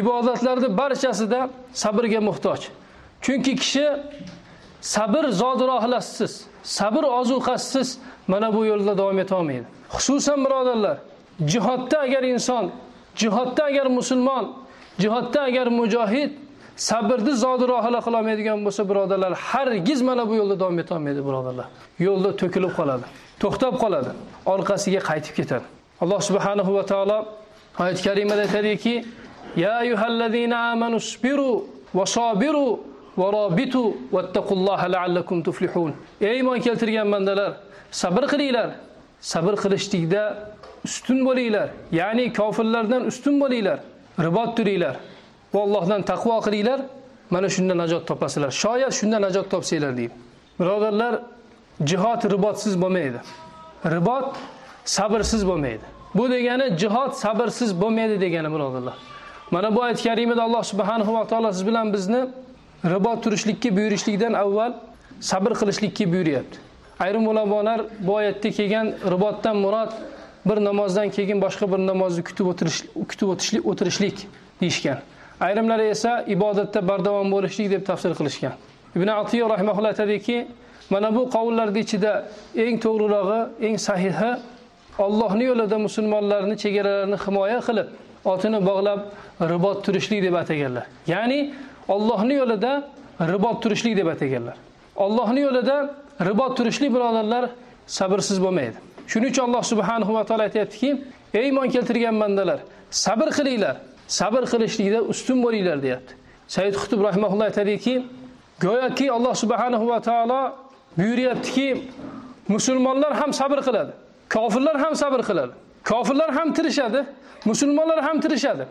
ibodatlarni barchasida sabrga muhtoj. Chunki kishi sabr zodirohlasiz sabr ozuqasiz mana bu yo'lda davom etolmaydi xususan birodarlar jihodda agar inson jihodda agar musulmon jihodda agar mujohid sabrni zodirohila qilolmaydigan bo'lsa birodarlar hargiz mana bu yo'lda davom etolmaydi birodarlar. Yo'lda to'kilib qoladi to'xtab qoladi orqasiga qaytib ketadi. Alloh subhanahu va taolo oyat karimada aytadiki ya ayyuhallazina amanu sabiru va sobiru va robitu vattaqulloha la'allakum tuflihun ey iymon keltirgan bandalar sabr qilinglar. Sabr qilishlikda ustun bo'linglar. Ya'ni kofirlardan ustun bo'linglar. Ribot turinglar. Va Allohdan taqvo qilinglar. Mana shunda najot topasizlar. Shoyat shunda najot topsanglar deydi. Birodarlar jihod ribotsiz bo'lmaydi. Ribot sabrsiz bo'lmaydi. Bu degani jihod sabrsiz bo'lmaydi degani birodarlar. Mana bu oyat karimada alloh subhanahu va taolo siz bilan bizni ribot turishlikka buyurishlikdan avval sabr qilishlikka buyuryapti. Ayrim ulamolar bu oyatda kelgan ribotdan murod bir namozdan keyin boshqa bir namozni kutib o'tirish kutib o'tishlik o'tirishlik deyishgan. Ayrimlari esa ibodatda bardavom bo'lishlik deb tafsir qilishgan. Ibn atiyo rahimahulloh aytadiki mana bu qovullarni ichida eng to'g'rirog'i eng sahihi Allohning yo'lida musulmonlarni chegaralarini himoya qilib otini bog'lab ribot turishlik deb ataganlar. Ya'ni Allohning yo'lida ribot turishlik deb ataganlar. Allohning yo'lida ribot turishlik birodarlar sabrsiz bo'lmaydi. Shuning uchun Alloh subhanahu va taolo aytayaptiki ey iymon keltirgan bandalar sabr qilinglar. Sabr qilishlikda ustun bo'linglar deyapti. Said Qutb rahimahulloh aytadiki go'yoki Alloh subhanahu va taolo buyuryaptiki musulmonlar ham sabr qiladi kofirlar ham sabr qiladi kofirlar ham tirishadi musulmonlar ham tirishadi.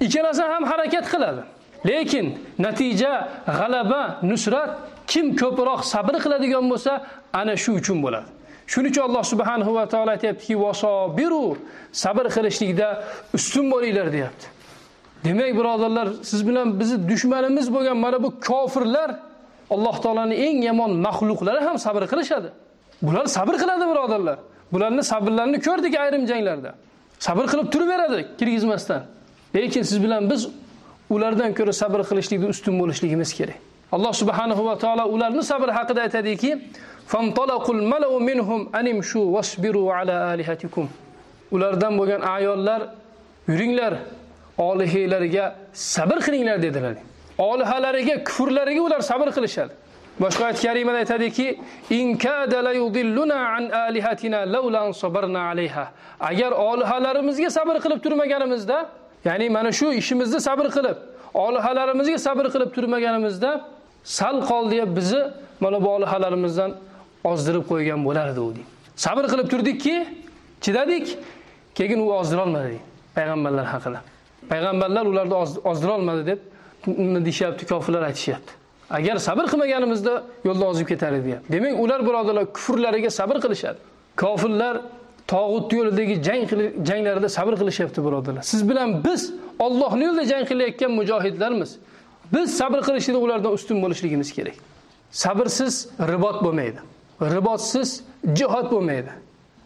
Ikkalasi ham harakat qiladi. Lekin natija g'alaba nusrat kim ko'proq sabr qiladigan bo'lsa ana shu uchun bo'ladi. Shuning uchun alloh subhanahu va taolo aytyaptiki vasobiru sabr qilishlikda ustun bo'linglar deyapti. Demak birodarlar siz bilan bizni dushmanimiz bo'lgan mana bu kofirlar alloh taoloni eng yomon maxluqlari ham sabr qilishadi. Bular sabr qiladi birodarlar. Bularni sabrlarini ko'rdik ayrim janglarda. Sabr qilib turaveradi kirgizmasdan. Lekin siz bilan biz ulardan ko'ra sabr qilishlikda ustun bo'lishligimiz kerak. Alloh subhanahu va taolo ularni sabr haqida aytadiki fantalaqul malau minhum animshu wasbiru ala alihatikum. Ulardan bo'lgan ayollar yuringlar olihiylarga sabr qilinglar dedilar. Olihalariga kufrlariga ular sabr qilishadi. Boshqa oyat karimada aytadiki in kada la yudilluna an alihatina laula an sabarna alayha agar olihalarimizga sabr qilib turmaganimizda ya'ni mana shu ishimizni sabr qilib olihalarimizga sabr qilib turmaganimizda sal qoldi bizni mana bu olihalarimizdan ozdirib qo'ygan bo'lardi u deydi sabr qilib turdikki chidadik keyin u ozdirolmadi payg'ambarlar haqida. Payg'ambarlar ularni ozdirolmadi deb deyishyapti kofirlar aytishyapti. Agar sabr qilmaganimizda yo'lda ozib ketar edi demak ular birodarlar kufrlariga sabr qilishadi. Kofirlar tog'ut yo'lidagi jang janglarida sabr qilishyapti birodarlar. Siz bilan biz Allohning yo'lida jang qilayotgan mujohidlarmiz. Biz sabr qilishda ulardan ustun bo'lishligimiz kerak. Sabrsiz ribot bo'lmaydi. Ribotsiz jihod bo'lmaydi.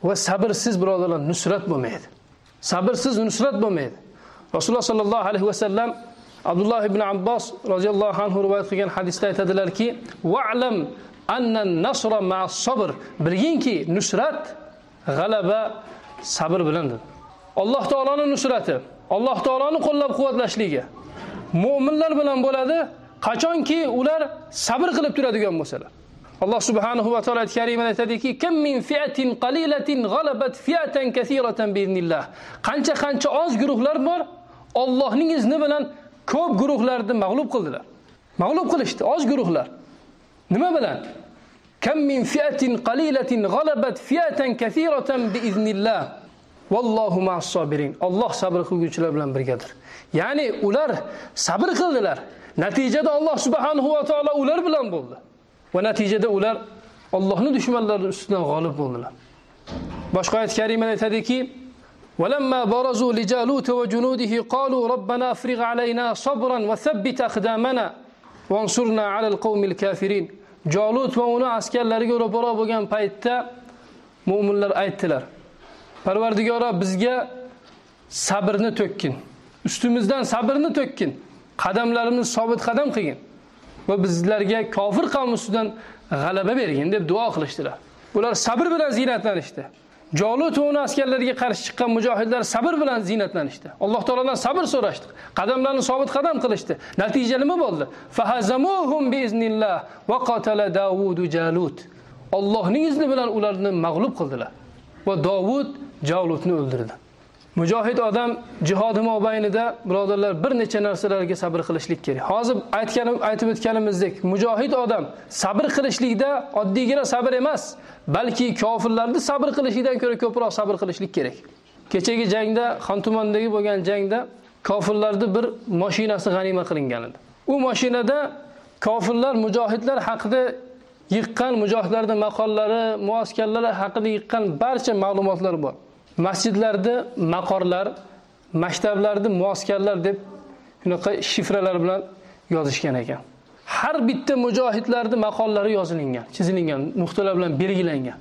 Va sabrsiz birodarlar nusrat bo'lmaydi. Sabrsiz nusrat bo'lmaydi. Rasululloh sollallohu alayhi vasallam abdulloh ibn abbos roziyallohu anhu rivoyat qilgan hadisda aytadilarki va'lam anna nasra ma sabr. Bilginki nusrat g'alaba sabr bilandir alloh taoloning nusrati alloh taoloni qo'llab quvvatlashligi mo'minlar bilan bo'ladi qachonki ular sabr qilib turadigan bo'lsalar. Alloh subhanahu va taolo ayt karimada aytadiki kam min fiatin qalilatin g'alabat fiatan kathiratan biiznillah qancha qancha oz guruhlar bor Allohning izni bilan ko'p guruhlarni mag'lub qildilar. Mag'lub qilishdi oz guruhlar. Nima bilan? كم من فئة قليلة غلبت فئة كثيرة بإذن الله. والله مع الصابرين. الله صبر قلقوشلار بلان بريكادر يعني أولار صبر قلدلار. نتيجة الله سبحانه وتعالى أولار بلان بولد. ونتيجة أولار الله ندشم الله رسولنا غالب بولدلار باش قاية كريمة آية تدكي ولما برزوا لجالوت وجنوده قالوا ربنا أفرغ علينا صبرا وثبت أخدامنا وانصرنا على القوم الكافرين. Jolut va uni askarlariga ro'para bo'lgan paytda mu'minlar aytdilar: "Parvardigora bizga sabrni to'kkin. Ustimizdan sabrni to'kkin. Qadamlarimiz sobit qadam qilgin va bizlarga kofir qavm ustidan g'alaba bergin" deb duo qilishdilar. Bular sabr bilan ziynatlanishdi. Işte. Jolut va uni askarlariga qarshi chiqqan mujohidlar sabr bilan ziynatlanishdi. Alloh taolodan sabr so'rashdi. Qadamlarini sobit qadam qilishdi. Natija nima bo'ldi? Fahazamuhum biiznillah va qatala Davud Jalut. Allohning izni bilan ularni mag'lub qildilar. Va Davud Jalutni o'ldirdi. Mujohid odam jihodi mobaynida birodarlar bir necha narsalarga sabr qilishlik kerak. Hozir aytganim aytib o'tganimizdek, mujohid odam sabr qilishlikda oddiygina sabr emas, balki kofirlarni sabr qilishlikdan ko'ra ko'proq sabr qilishlik kerak. Kechagi jangda Xontumondagi bo'lgan jangda kofirlarni bir mashinasi g'animat qilingan edi. U mashinada kofirlar mujohidlar haqida yiqqan mujohidlarning maqollari, muaskarlari haqida yiqqan barcha ma'lumotlar bor. Masjidlarda maqorlar maktablarda muaskarlar deb shunaqa shifralar bilan yozishgan ekan. Har bitta mujohidlarni maqollari yozilingan chizilingan nuqtalar bilan belgilangan.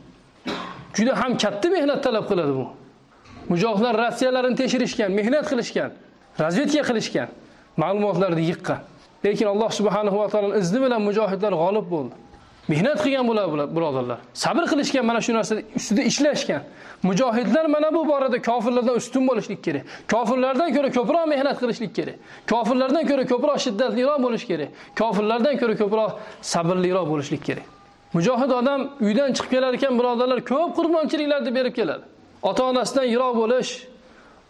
Juda ham katta mehnat talab qiladi bu. Mujohidlar ratsiyalarini tekshirishgan mehnat qilishgan razvedka qilishgan ma'lumotlarni yiqqan. Lekin alloh subhanahu va taolo izni bilan mujohidlar g'olib bo'ldi. Mehnat qilgan bular birodarlar. Sabr qilishgan mana shu narsa ustida ishlashgan. Mujohidlar mana bu borada kofirlardan ustun bo'lishlik kerak. Kofirlardan ko'ra ko'proq mehnat qilishlik kerak. Kofirlardan ko'ra ko'proq shiddatliroq bo'lish kerak. Kofirlardan ko'ra ko'proq sabrliroq bo'lishlik kerak. Mujohid odam uydan chiqib kelar ekan birodarlar ko'p qurbonchiliklarni berib keladi. Ota onasidan yiroq bo'lish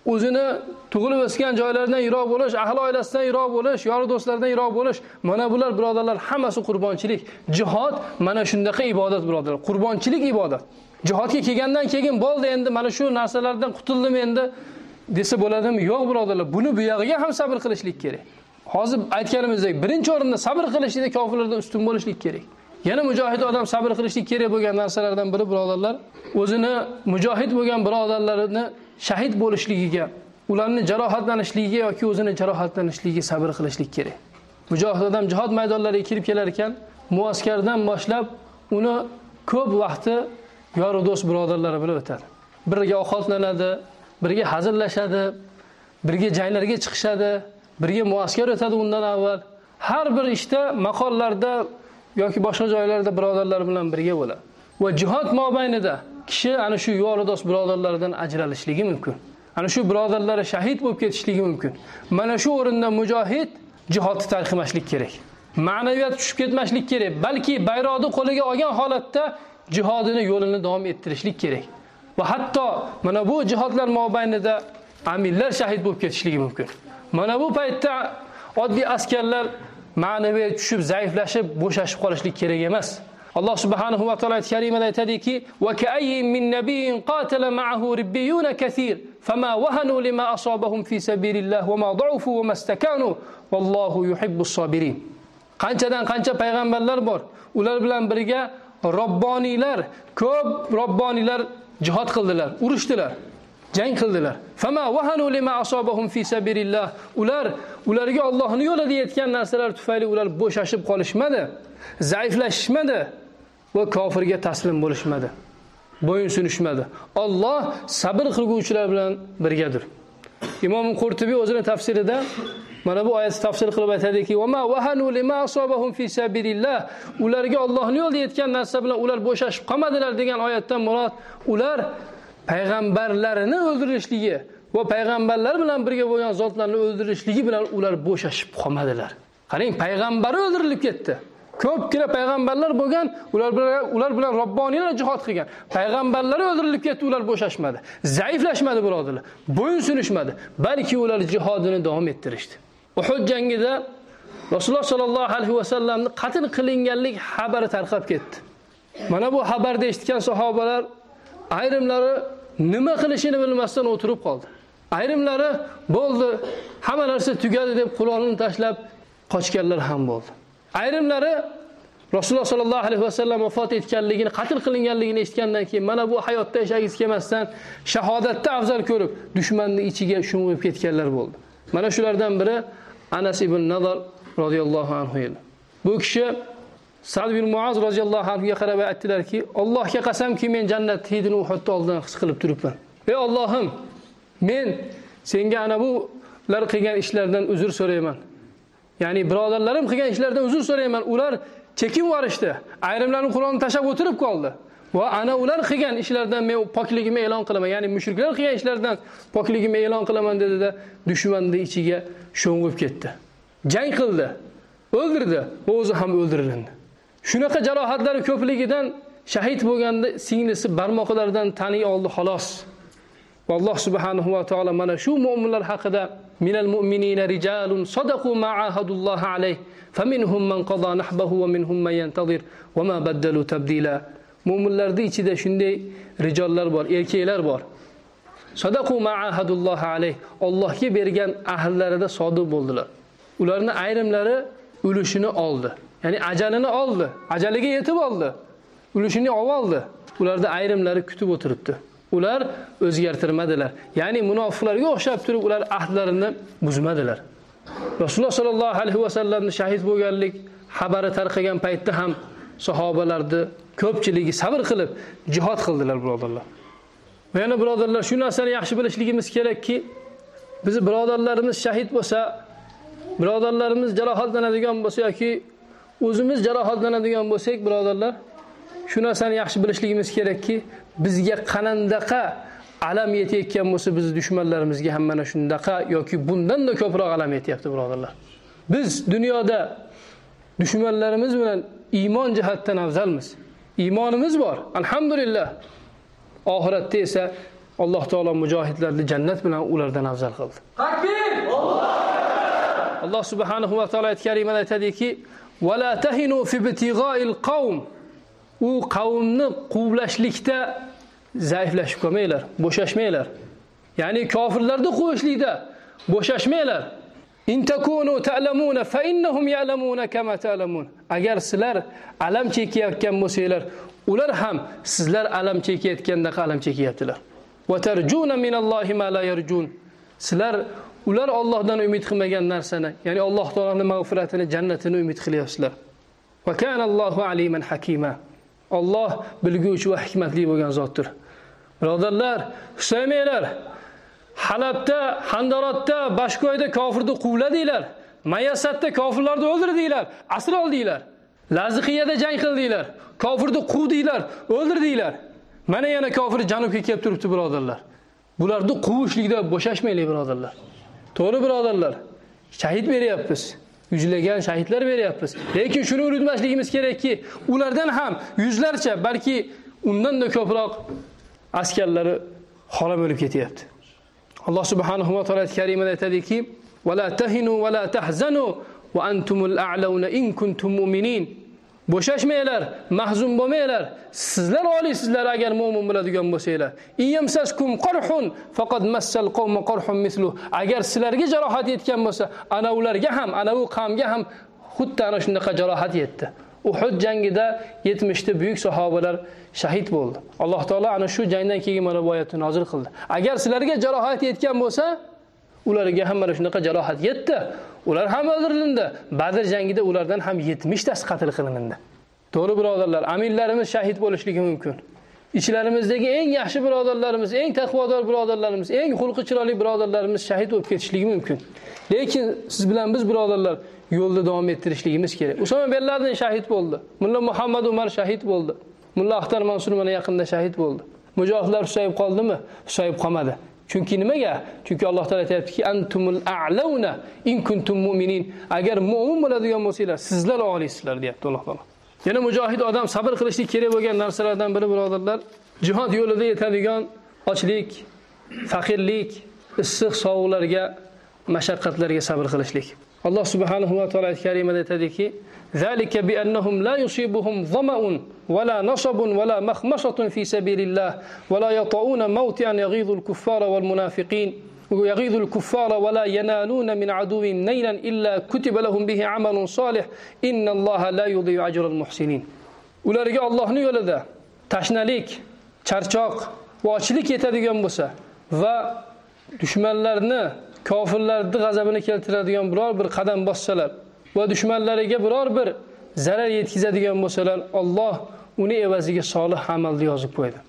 o'zini tug'ilib o'sgan joylaridan yiroq bo'lish ahli oilasidan yiroq bo'lish yori do'stlardan yiroq bo'lish mana bular birodarlar hammasi qurbonchilik. Jihod mana shundaqa ibodat birodarlar. Qurbonchilik ibodat. Jihodga kelgandan keyin bo'ldi endi mana shu narsalardan qutuldim endi desa bo'ladimi? Yo'q birodarlar. Buni buyog'iga ham sabr qilishlik kerak. Hozir aytganimizdek birinchi o'rinda sabr qilishlikda kofirlardan ustun bo'lishlik kerak. Yana mujohid odam sabr qilishlik kerak bo'lgan narsalardan biri birodarlar. O'zini mujohid bo'lgan birodarlarini shahid bo'lishligiga ularni jarohatlanishligiga yoki o'zini jarohatlanishligiga sabr qilishlik kerak. Mujohid odam jihod maydonlariga kirib kelar ekan muaskardan boshlab uni ko'p vaqti yoru do'st birodarlari bilan o'tadi. Birga ovqatlanadi birga hazillashadi birga janglarga chiqishadi birga muaskar o'tadi undan avval. Har bir ishda maqollarda yoki boshqa joylarda birodarlar bilan birga bo'ladi. Va jihod mobaynida kishi ana shu yuvalidos birodarlaridan ajralishligi mumkin. Ana shu birodarlari shahid bo'lib ketishligi mumkin. Mana shu o'rinda mujohid jihodni tark kerak. Ma'naviyat tushib ketmaslik kerak balki bayroqni qo'liga olgan holatda jihodini yo'lini davom ettirishlik kerak. Va hatto mana bu jihodlar mobaynida amillar shahid bo'lib ketishligi mumkin. Mana bu paytda oddiy askarlar ma'naviyat tushib zaiflashib bo'shashib qolishlik kerak emas. Alloh subhanahu va taolo ayt karimada aytadiki va ka'ayyin min nabiyyin qatala ma'ahu ribbiyun kathir. Fama wahanu lima asabahum fi sabilillah va ma da'ufu va mastakanu vallohu yuhibbus sabirin qanchadan qancha payg'ambarlar bor. Ular bilan birga robboniylar ko'p robboniylar jihod qildilar urushdilar jang qildilar. Fama wahanu lima asabahum fi sabilillah. Ular ularga Allohning yo'lida yetgan narsalar tufayli ular bo'shashib qolishmadi zaiflashishmadi. Va kofirga taslim bo'lishmadi. Bo'yin sunishmadi. Alloh sabr qilguvchilar bilan birgadir. Imom qurtubiy o'zini tafsirida mana bu oyatni tafsir qilib aytadiki va ma wahanu lima asabahum fi sabilillah. Ularga Allohning yo'lida yetgan narsa bilan ular bo'shashib qolmadilar degan oyatdan murod ular payg'ambarlarini o'ldirishligi va payg'ambarlar bilan birga bo'lgan zotlarni o'ldirishligi bilan ular bo'shashib qolmadilar. Qarang payg'ambari o'ldirilib ketdi. Ko'pgina payg'ambarlar bo'lgan ular bilan ular bilan robboniylar jihod qilgan. Payg'ambarlar o'ldirilib ketdi ular bo'shashmadi. Zaiflashmadi birodarlar bo'yin sunishmadi. Balki ular jihodini davom ettirishdi. Uhud jangida rasululloh sollallohu alayhi vasallamni qatl qilinganlik xabari tarqab ketdi. Mana bu xabarni eshitgan sahobalar ayrimlari nima qilishini bilmasdan o'tirib qoldi. Ayrimlari bo'ldi hamma narsa tugadi deb qur'onni tashlab qochganlar ham bo'ldi. Ayrimlari rasululloh sollallohu alayhi vasallam vafot etganligini qatl qilinganligini eshitgandan keyin mana bu hayotda yashagingiz kelmasdan shahodatni afzal ko'rib dushmanni ichiga sho'ng'ib ketganlar bo'ldi. Mana shulardan biri anas ibn nadar roziyallohu anhu edi. Bu kishi sad bin muaz roziyallohu anhuga qarab aytdilarki allohga qasamki men jannat hidini uhudni oldidan his qilib turibman. Ey ollohim men senga ana bular qilgan ishlardan uzr so'rayman. Ya'ni birodarlarim qilgan ishlardan uzr so'rayman. Ular chekin yuborishdi. Ayrimlarni qur'onni tashlab o'tirib qoldi. Va ana ular qilgan ishlardan men pokligimni e'lon qilaman. Ya'ni mushriklar qilgan ishlardan pokligimni e'lon qilaman dedida dushmanni ichiga sho'ng'ib ketdi. Jang qildi. O'ldirdi. Va o'zi ham o'ldirildi shunaqa jarohatlari ko'pligidan shahid bo'lganda singlisi barmoqlaridan taniy oldi xolos. Va alloh subhanahu va taolo mana shu mu'minlar haqida minal mu'minina rijalun sadaqu ma ahadullohi alayh faminhum man qada nahbahu va minhum man yantazir va ma baddalu tabdila. Mu'minlarning ichida shunday rijollar bor erkaklar bor. Sadaqu ma ahadullohi alayh Allohga bergan ahdlarida sodiq bo'ldilar. Ularni ayrimlari ulushini oldi ya'ni ajalini oldi ajaliga yetib oldi ulushini olib oldi. Ularda ayrimlari kutib o'tiribdi. Ular o'zgartirmadilar. Ya'ni munofiqlarga o'xshab turib ular ahdlarini buzmadilar. Rasululloh sollallohu alayhi vasallamni shahid bo'lganlik xabari tarqagan paytda ham sahobalarni ko'pchiligi sabr qilib jihod qildilar birodarlar. Va yana birodarlar shu narsani yaxshi bilishligimiz kerakki bizni birodarlarimiz shahid bo'lsa birodarlarimiz jarohatlanadigan bo'lsa yoki o'zimiz jarohatlanadigan bo'lsak birodarlar shu narsani yaxshi bilishligimiz kerakki bizga qanandaqa alam yetayotgan bo'lsa bizni dushmanlarimizga ham mana shunaqa yoki bundanda ko'proq alam yetyapti birodarlar. Biz dunyoda dushmanlarimiz bilan iymon jihatdan afzalmiz. Iymonimiz bor alhamdulillah. Oxiratda esa alloh taolo mujohidlarni jannat bilan ulardan afzal qildi. Takbir! Alloh subhanahu va taolo ayt karimada aytadiki u qavmni quvlashlikda zaiflashib qolmanglar bo'shashmanglar. Ya'ni kofirlarni quvishlikda bo'shashmanglar. Ta'lamuna fa innahum ya'lamuna kama agar sizlar alam chekayotgan bo'lsanglar ular ham sizlar alam chekayotgandek alam chekyaptilar. Tarjuna minallohi ma la yarjun. Sizlar ular Allohdan umid qilmagan narsani ya'ni Alloh taoloning mag'firatini jannatini umid qilyapsizlar. Va kana Allohu aliman hakima. Alloh bilguvchi va hikmatli bo'lgan zotdir. Birodarlar Husaymiylar halabda Handaratda, bashkoyda kofirni quvladinglar mayasatda kofirlarni o'ldirdinglar asir oldinglar laziqiyada jang qildinglar kofirni quvdinglar o'ldirdinglar. Mana yana kofir janubga kelib turibdi birodarlar. Bularni quvishlikda bo'shashmaylik birodarlar. To'g'ri birodarlar. Shahid beryapmiz. Yuzlagan shahidlar beryapmiz. Lekin shuni unutmasligimiz kerakki ulardan ham yuzlarcha balki undan da ko'proq askarlari xolam o'lib ketyapti. Alloh subhanahu va taolo karimada aytadiki vala tahinu vala tahzanu va antumul a'launa in kuntum mu'minin. Bo'shashmanglar mahzun bo'lmanglar. Sizlar oliysizlar agar mo'min bo'ladigan bo'lsanglar. Iyamsaskum qarhun faqad massal qawm qarhun mislu. Agar sizlarga jarohat yetgan bo'lsa ana ularga ham ana u qavmga ham xuddi ana shunaqa jarohat yetdi. Uhud jangida yetmishta buyuk sahobalar shahid bo'ldi. Alloh taolo ana shu jangdan keyin mana bu oyatni nozil qildi. Agar sizlarga jarohat yetgan bo'lsa ularga ham mana shunaqa jarohat yetdi. Ular ham o'ldirilindi. Badr jangida ulardan ham yetmishtasi qatl qilindi. To'g'ri birodarlar aminlarimiz shahid bo'lishligi mumkin. Ichlarimizdagi eng yaxshi birodarlarimiz eng taqvodor birodarlarimiz eng xulqi chiroyli birodarlarimiz shahid bo'lib ketishligi mumkin. Lekin siz bilan biz birodarlar yo'lda davom ettirishligimiz kerak. Usoma bin shahid bo'ldi. Mulla muhammad umar shahid bo'ldi. Mulla axtar mansur mana yaqinda shahid bo'ldi. Mujohidlar susayib qoldimi? Susayib qolmadi. chunki nimaga? Chunki alloh taolo aytyaptiki antumul a'launa in kuntum mu'minin. Agar mu'min bo'ladigan bo'lsanglar sizlar oliysizlar deyapti alloh taolo. Yana mujohid odam sabr qilishlik kerak bo'lgan narsalardan biri birodarlar. Jihod yo'lida yetadigan ochlik faqirlik issiq sovuqlarga mashaqqatlarga sabr qilishlik. Alloh subhanahu va taolo oyat karimada aytadiki zalika bi annahum la yusibuhum zama'un. ولا نصب ولا مخمصة في سبيل الله ولا يطؤون موطئا يغيظ الكفار والمنافقين ويغيظ الكفار ولا ينالون من عدو نيلا إلا كتب لهم به عمل صالح إن الله لا يضيع أجر المحسنين ularga Allohning yo'lida tashnalik, charchoq va ochlik yetadigan bo'lsa va dushmanlarni, kofirlarni g'azabini keltiradigan biror bir qadam bossalar va dushmanlariga biror bir zarar yetkazadigan bo'lsalar, Alloh uni evaziga solih amalni yozib qo'ydi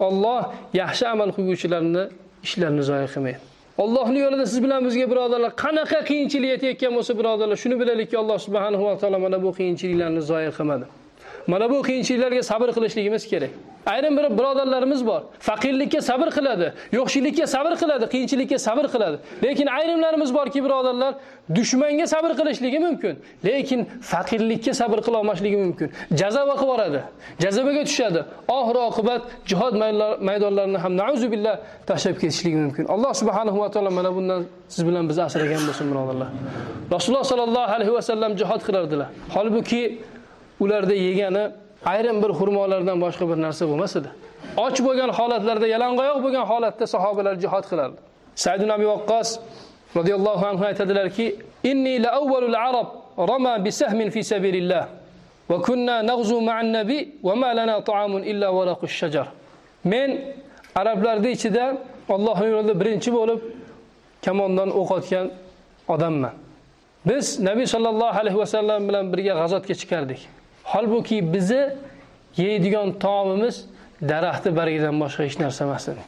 Alloh yaxshi amal qiluvchilarni ishlarini zoya qilmaydi. Allohning yo'lida siz bilan bizga birodarlar qanaqa qiyinchilik yetayotgan bo'lsa birodarlar shuni bilaylikki Alloh subhanahu va taolo mana bu qiyinchiliklarni zoya qilmadi. Mana bu qiyinchiliklarga sabr qilishligimiz kerak. Ayrim bir birodarlarimiz bor. Faqirlikka sabr qiladi, yo'qchilikka sabr qiladi, qiyinchilikka sabr qiladi. Lekin ayrimlarimiz borki, birodarlar, dushmanga sabr qilishligi mumkin, lekin faqirlikka sabr qila olmasligi mumkin. Jazava qilib boradi, jazobaga tushadi. Oxir oqibat jihod maydonlarini ham nauzubillah tashlab ketishligi mumkin. Alloh subhanahu va taolo mana bundan siz bilan bizni asragan bo'lsin, birodarlar. Rasululloh sallallohu alayhi va sallam jihod qilardilar. Holbuki ularda yegani ayrim bir xurmolardan boshqa bir narsa bo'lmas edi. Och bo'lgan holatlarda, yalang'oyoq bo'lgan holatda sahobalar jihad qilardi. Said ibn Abi Waqqas radhiyallohu anhu aytadilarki, "Inni la awwalul arab rama bi sahmin fi sabilillah va kunna naghzu ma'an nabiy va ma lana ta'amun illa waraqush shajar." Men arablarning ichida Alloh yo'lida birinchi bo'lib kamondan o'q otgan odamman. Biz Nabiy sallallohu alayhi va sallam bilan birga g'azotga chiqardik Holbuki bizni yeydigan taomimiz daraxti bargidan boshqa hech narsa emas edi.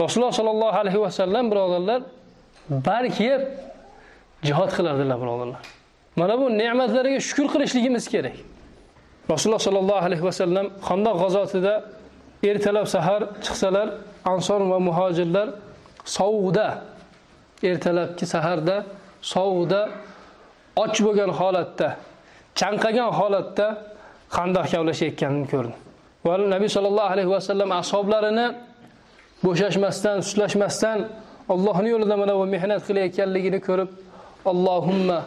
Rasululloh sallallohu alayhi va sallam birodarlar barg yeb jihod qilardilar birodarlar. mana bu ne'matlarga shukur qilishligimiz kerak rasululloh sollallohu alayhi vasallam qandoq g'azotida ertalab sahar chiqsalar ansor va muhojirlar sovuqda ertalabki saharda sovuqda och bo'lgan holatda chanqagan holatda qandoq kavlashayotganini ko'rdim. Va nabiy sollallohu alayhi vasallam ashoblarini bo'shashmasdan sustlashmasdan Allohning yo'lida mana bu mehnat qilayotganligini ko'rib Allohumma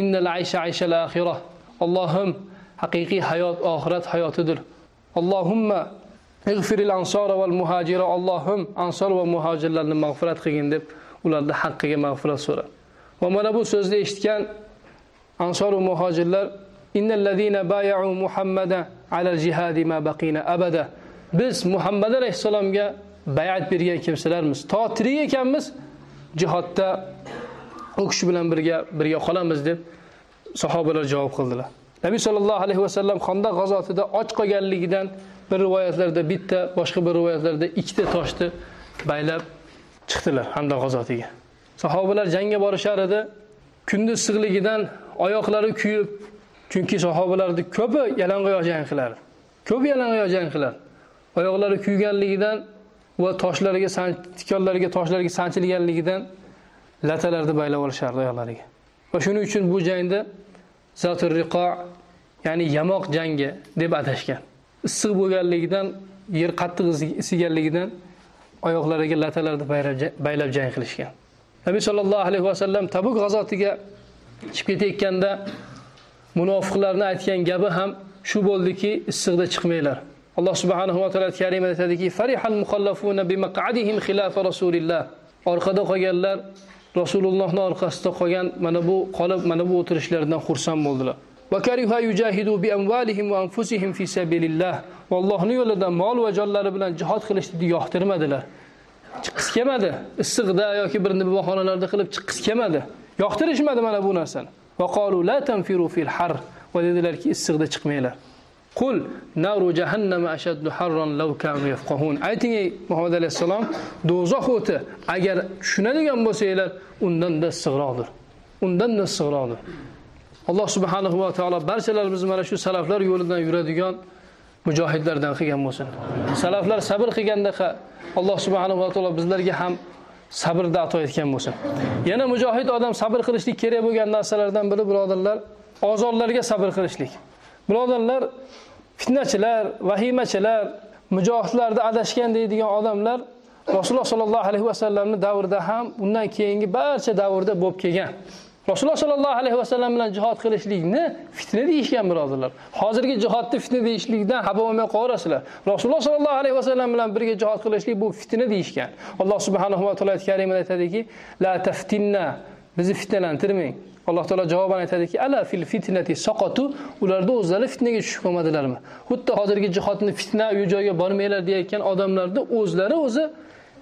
innal aysha ayshal oxira Allohim haqiqiy hayot oxirat hayotidir. Allohumma ig'firil ansora val muhajira. Allohim ansor va muhojirlarni mag'firat qilgin deb ularni haqqiga mag'firat so'ra. Va mana bu so'zni eshitgan ansor va muhojirlar innallazina bay'u muhammadan alal jihadi ma baqina abada. Biz muhammad alayhissalomga bay'at bergan kimsalarmiz. To tirik ekanmiz jihodda u kishi bilan birga birga qolamiz deb sahobalar javob qildilar. Nabiy sollallohu alayhi vasallam xondoq g'azotida och qolganligidan bir rivoyatlarda bitta boshqa bir rivoyatlarda ikkita toshni baylab chiqdilar hamda g'azotiga. Sahobalar jangga borishar edi kunduz issiqligidan oyoqlari kuyib chunki sahobalarni ko'pi yalang'oyoq jang qiladi ko'p yalang'oyoq jang qiladi oyoqlari kuyganligidan va toshlariga tikonlariga toshlarga sanchilganligidan latalarni baylab olishardi oyoqlariga. Va shuning uchun bu jangda zatur riqo ya'ni yamoq jangi deb atashgan. Issiq bo'lganligidan yer qattiq isiganligidan oyoqlariga latalarni baylab jang qilishgan. Nabiy sollallohu alayhi vasallam tabuk g'azotiga chiqib ketayotganda munofiqlarni aytgan gapi ham shu bo'ldiki issiqda chiqmanglar. Alloh subhanahu va taolo karimada aytadiki farihal mukhallafuna bimaq'adihim xilafa rasulillah. Orqada qolganlar rasulullohni orqasida qolgan mana bu qolib mana bu o'tirishlaridan xursand bo'ldilar. Va kariha yujahidu bi amwalihim va anfusihim fi sabilillah. Allohning yo'lida mol va jonlari bilan jihad qilishni yoqtirmadilar. Chiqqisi kelmadi. Issiqda yoki bir bahonalarda qilib chiqqisi kelmadi. Yoqtirishmadi mana bu narsani. Va لا la tanfiru fil har. Va issiqda chiqmanglar. Qul naru jahannama ashaddu harran law kanu yafqahun. Ayting ey muhammad alayhisalom do'zax o'ti agar tushunadigan bo'lsanglar undan da issiqroqdir. Undan da issiqroqdir. Alloh subhanahu va taolo barchalarimizni mana shu salaflar yo'lidan yuradigan mujohidlardan qilgan bo'lsin. Salaflar sabr qilgandaqa alloh subhanahu va taolo bizlarga ham sabrni ato etgan bo'lsin yana mujohid odam sabr qilishlik kerak bo'lgan narsalardan biri birodarlar ozorlarga sabr qilishlik. Birodarlar fitnachilar vahimachilar mujohidlarni adashgan deydigan odamlar rasululloh sollallohu alayhi vasallamni davrida ham undan keyingi barcha davrda bo'lib kelgan. Rasululloh sollallohu alayhi vasallam bilan jihod qilishlikni fitna deyishgan birodarlar. Hozirgi jihodni fitna deyishlikdan xafa bo'lmay qolaverasizlar rasululloh sollallohu alayhi vasallam bilan birga jihod qilishlik bu fitna deyishgan. Alloh subhanahu va taolo karimada aytadiki la taftinna bizni fitnalantirmang. Alloh taolo javoban aytadiki ala fil fitnati soqotu ularda o'zlari fitnaga tushib qolmadilarmi? Xuddi hozirgi jihodni fitna u joyga bormanglar deyayotgan odamlarni o'zlari o'zi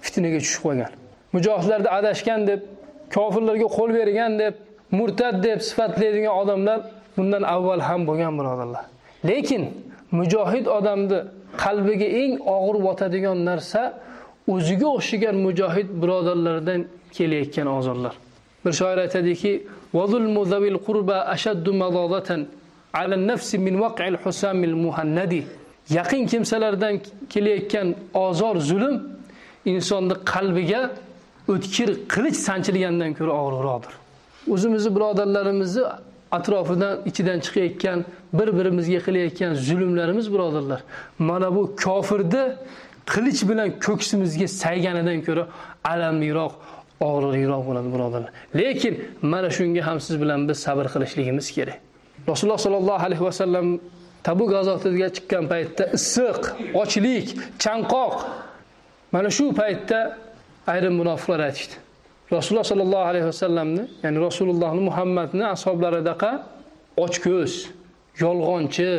fitnaga tushib qolgan. Mujohidlarda adashgan deb kofirlarga qo'l bergan deb murtad deb sifatlaydigan odamlar bundan avval ham bo'lgan birodarlar lekin mujohid odamni qalbiga eng og'ir botadigan narsa o'ziga o'xshagan mujohid birodarlardan kelayotgan ozorlar bir shoir aytadiki وظلم ذوي القربى أشد مضاضة على النفس من وقع الحسام المهندي yaqin kimsalardan kelayotgan ozor zulm insonni qalbiga o'tkir qilich sanchilgandan ko'ra og'irroqdir o'zimizni birodarlarimizni atrofidan ichidan chiqayotgan bir birimizga qilayotgan zulmlarimiz birodarlar. Mana bu kofirni qilich bilan ko'ksimizga sayganidan ko'ra alamliroq og'irliroq bo'ladi birodarlar. Lekin mana shunga ham siz bilan biz sabr qilishligimiz kerak. Rasululloh sollallohu alayhi vasallam tabuk g'azotiga chiqqan paytda issiq ochlik chanqoq. Mana shu paytda ayrim munofiqlar aytishdi. Rasululloh sollallohu alayhi vasallamni ya'ni rasulullohni muhammadni ashoblaridaqa ochko'z yolg'onchi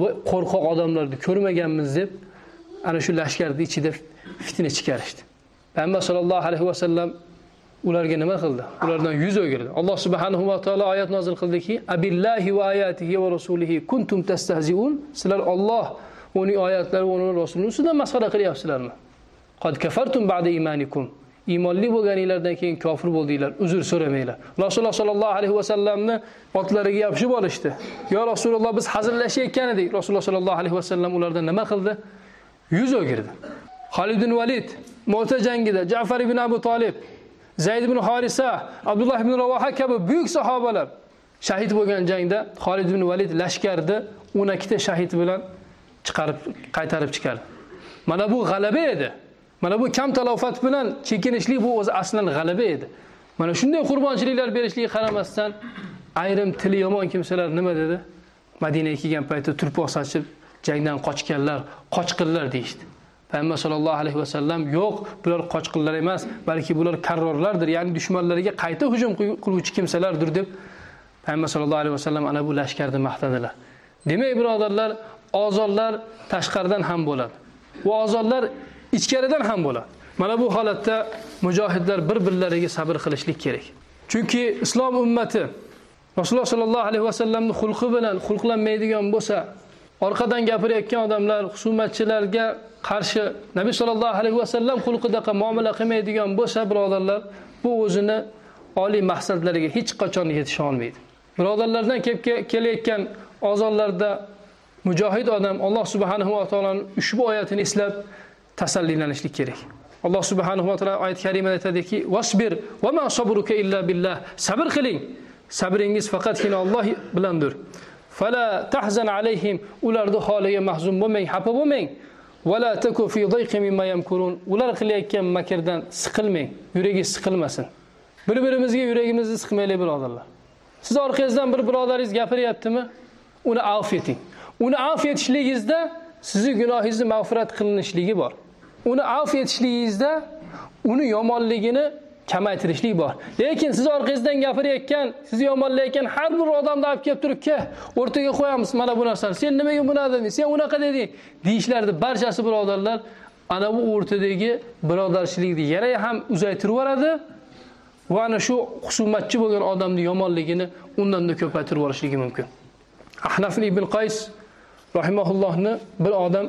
va qo'rqoq odamlarni ko'rmaganmiz deb ana shu lashkarni ichida fitna chiqarishdi. Payg'ambar sollallohu alayhi vasallam ularga nima qildi? Ulardan yuz o'girdi. Alloh subhanahu va taolo oyat nozil qildiki abillahi va ayatihi va rasulihi kuntum tastahziun. Sizlar olloh uning oyatlari va uning rasulini ustidan masxara qilyapsizlarmi? Qad kafartum ba'da imanikum. Iymonli bo'lganinglardan keyin kofir bo'ldinglar. Uzr so'ramanglar. Rasululloh sollallohu alayhi vasallamni otlariga yopishib olishdi. Yo rasululloh biz hazillashayotgan edik. Rasululloh sollallohu alayhi vasallam ulardan nima qildi? Yuz o'girdi. Xolid ibn Valid Mota jangida Ja'far ibn Abu Talib Zayd ibn Harisa Abdullah ibn Ravoha kabi buyuk sahobalar shahid bo'lgan jangda Xolid ibn Valid lashkarni 12 ta shahid bilan chiqarib qaytarib chiqardi. Mana bu g'alaba edi. Mana bu kam talofat bilan chekinishlik bu o'zi aslan g'alaba edi. Mana shunday qurbonchiliklar berishligiga qaramasdan ayrim tili yomon kimsalar nima dedi? Madinaga kelgan paytda turpoq sachib jangdan qochganlar qochqinlar deyishdi. Payg'ambar sollallohu alayhi vasallam yo'q bular qochqinlar emas balki bular karrorlardir ya'ni dushmanlariga qayta hujum qiluvchi kimsalardir deb payg'ambar sollallohu alayhi vasallam ana bu lashkarni maqtadilar. Demak birodarlar ozorlar tashqaridan ham bo'ladi. Bu ozorlar ichkaridan ham bo'ladi. Mana bu holatda mujohidlar bir birlariga sabr qilishlik kerak. Chunki islom ummati rasululloh sollallohu alayhi vasallamni xulqi bilan xulqlanmaydigan bo'lsa orqadan gapirayotgan odamlar husumatchilarga qarshi nabiy sollallohu alayhi vasallam xulqidaqa muomala qilmaydigan bo'lsa birodarlar bu o'zini oliy maqsadlariga hech qachon yetisha olmaydi. Birodarlardan kelib kelayotgan ozorlarda mujohid odam alloh subhanahu va taoloning ushbu oyatini eslab tasallilanishlik kerak. Alloh subhanahu va taolo oyat karimada aytadiki vasbir va ma sabruka illa billah. Sabr qiling. Sabringiz faqatgina Alloh bilandir. Fala tahzan alayhim. Ularni holiga mahzun bo'lmang xafa bo'lmang. Vala taku fi dayqin mimma yamkurun. Ular qilayotgan makrdan siqilmang yuragingiz siqilmasin. Bir birimizga yuragimizni siqmaylik birodarlar. Siz orqangizdan bir birodaringiz gapiryaptimi? Uni afv eting. Uni afv etishligingizda sizni gunohingizni mag'firat qilinishligi bor. Uni avf etishligingizda uni yomonligini kamaytirishlik bor. Lekin siz orqangizdan gapirayotgan sizni yomonlayotgan har bir odamni olib kelib turib ke o'rtaga qo'yamiz mana bu narsani. Sen nimaga buni deding sen unaqa deding. Deyishlarni barchasi birodarlar ana bu o'rtadagi birodarchilikni yana ham uzaytirib yuboradi va ana shu husumatchi bo'lgan odamni yomonligini undanda ko'paytirib yuborishligi mumkin. Ahnaf ibn qays rahimahullohni bir odam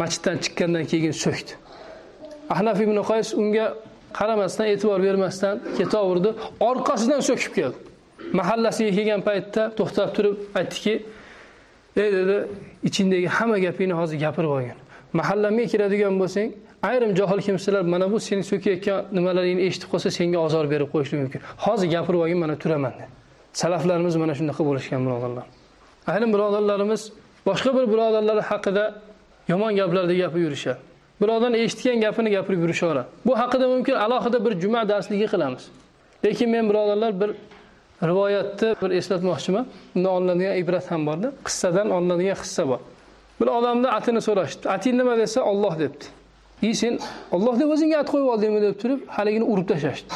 masjiddan chiqqandan keyin so'kdi ahnaf ibn qays unga qaramasdan e'tibor bermasdan ketaverdi orqasidan so'kib keldi. Mahallasiga kelgan paytda to'xtab turib aytdiki ey dedi ichingdagi hamma gapingni hozir gapirib olgin. Mahallamga kiradigan bo'lsang ayrim johil kimsalar mana bu seni so'kayotgan nimalaringni eshitib qolsa senga ozor berib qo'yishi mumkin. Hozir gapirib olgin mana turaman dedi. Salaflarimiz mana shunaqa bo'lishgan birodarlar. Ayrim birodarlarimiz boshqa bir birodarlar haqida yomon gaplarni gapirib yurishadi birovdan eshitgan gapini gapirib yurishaveradi. Bu haqida mumkin alohida bir juma darsligi qilamiz. Lekin men birodarlar bir rivoyatni bir eslatmoqchiman. Undan olinadigan ibrat ham borda. Qissadan olinadigan hissa bor. Bir odamni atini so'rashdi ating nima desa olloh debdi. I sen olloh deb o'zingga at qo'yib oldingmi deb turib haligini urib tashlashdi.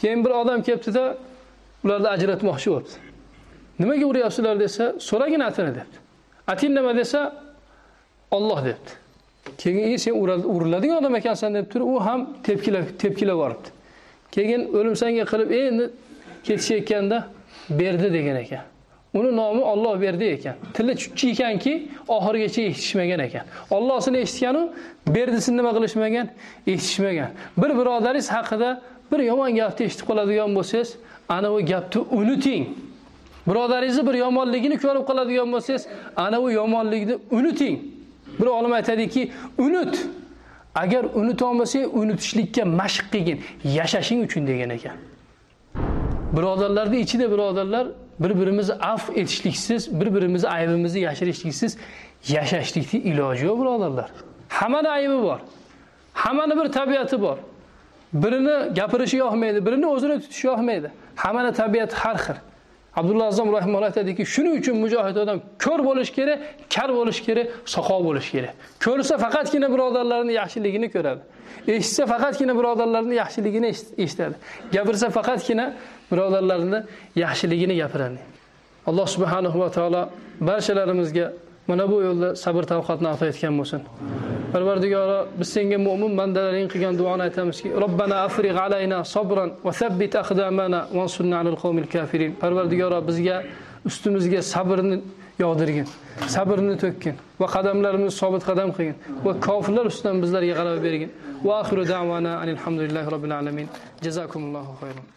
Keyin bir odam kelibdida ularni ajratmoqchi bo'libdi. Nimaga uryapsizlar desa so'ragin atini debdi. Ating nima desa olloh debdi. Keyin sen uriladigan odam ekansan deb turib u ham tepkilab tepkilab yuboribdi keyin o'limsanga qilib endi ketishayotganda berdi degan ekan. Uni nomi Alloh berdi ekan. Tili chuchchi ekanki oxirigacha eshitishmagan ekan. Allohsini eshitganu berdisini nima qilishmagan? Eshitishmagan. Bir birodaringiz haqida bir yomon gapni eshitib qoladigan bo'lsangiz ana u gapni unuting. Birodaringizni bir yomonligini ko'rib qoladigan bo'lsangiz ana u yomonlikni unuting. Bir olim aytadiki unut. Agar unutolmasang unutishlikka mashq qilgin yashashing uchun degan ekan. Birodarlarni ichida birodarlar bir birimizni afv etishliksiz bir birimizni aybimizni yashirishliksiz yashashlikni iloji yo'q birodarlar. Hammani aybi bor. Hammani bir tabiati bor. Birini gapirishi yoqmaydi birini o'zini tutishi yoqmaydi. Hammani tabiati har xil. Abdulloh azom rahimulloh aytadiki shuning uchun mujohid odam ko'r bo'lishi kerak kar bo'lishi kerak soqov bo'lishi kerak. Ko'rsa faqatgina birodarlarini yaxshiligini ko'radi. Eshitsa faqatgina birodarlarini yaxshiligini eshitadi. Gapirsa faqatgina birodarlarini yaxshiligini gapiradi. Alloh subhanahu va taolo barchalarimizga mana bu yo'lda sabr tavqatni ato etgan bo'lsin. Parvardigoro biz senga mo'min bandalaring qilgan duoni aytamizki robbana afrig alayna sobran va thabbit aqdamana vansurna alal qawmil kafirin. Parvardigoro bizga ustimizga sabrni yog'dirgin sabrni to'kkin va qadamlarimizni sobit qadam qilgin va kofirlar ustidan bizlarga g'alaba bergin. Va axiru davana alhamdulillahi robbil alamin. Jazakumullohu xayron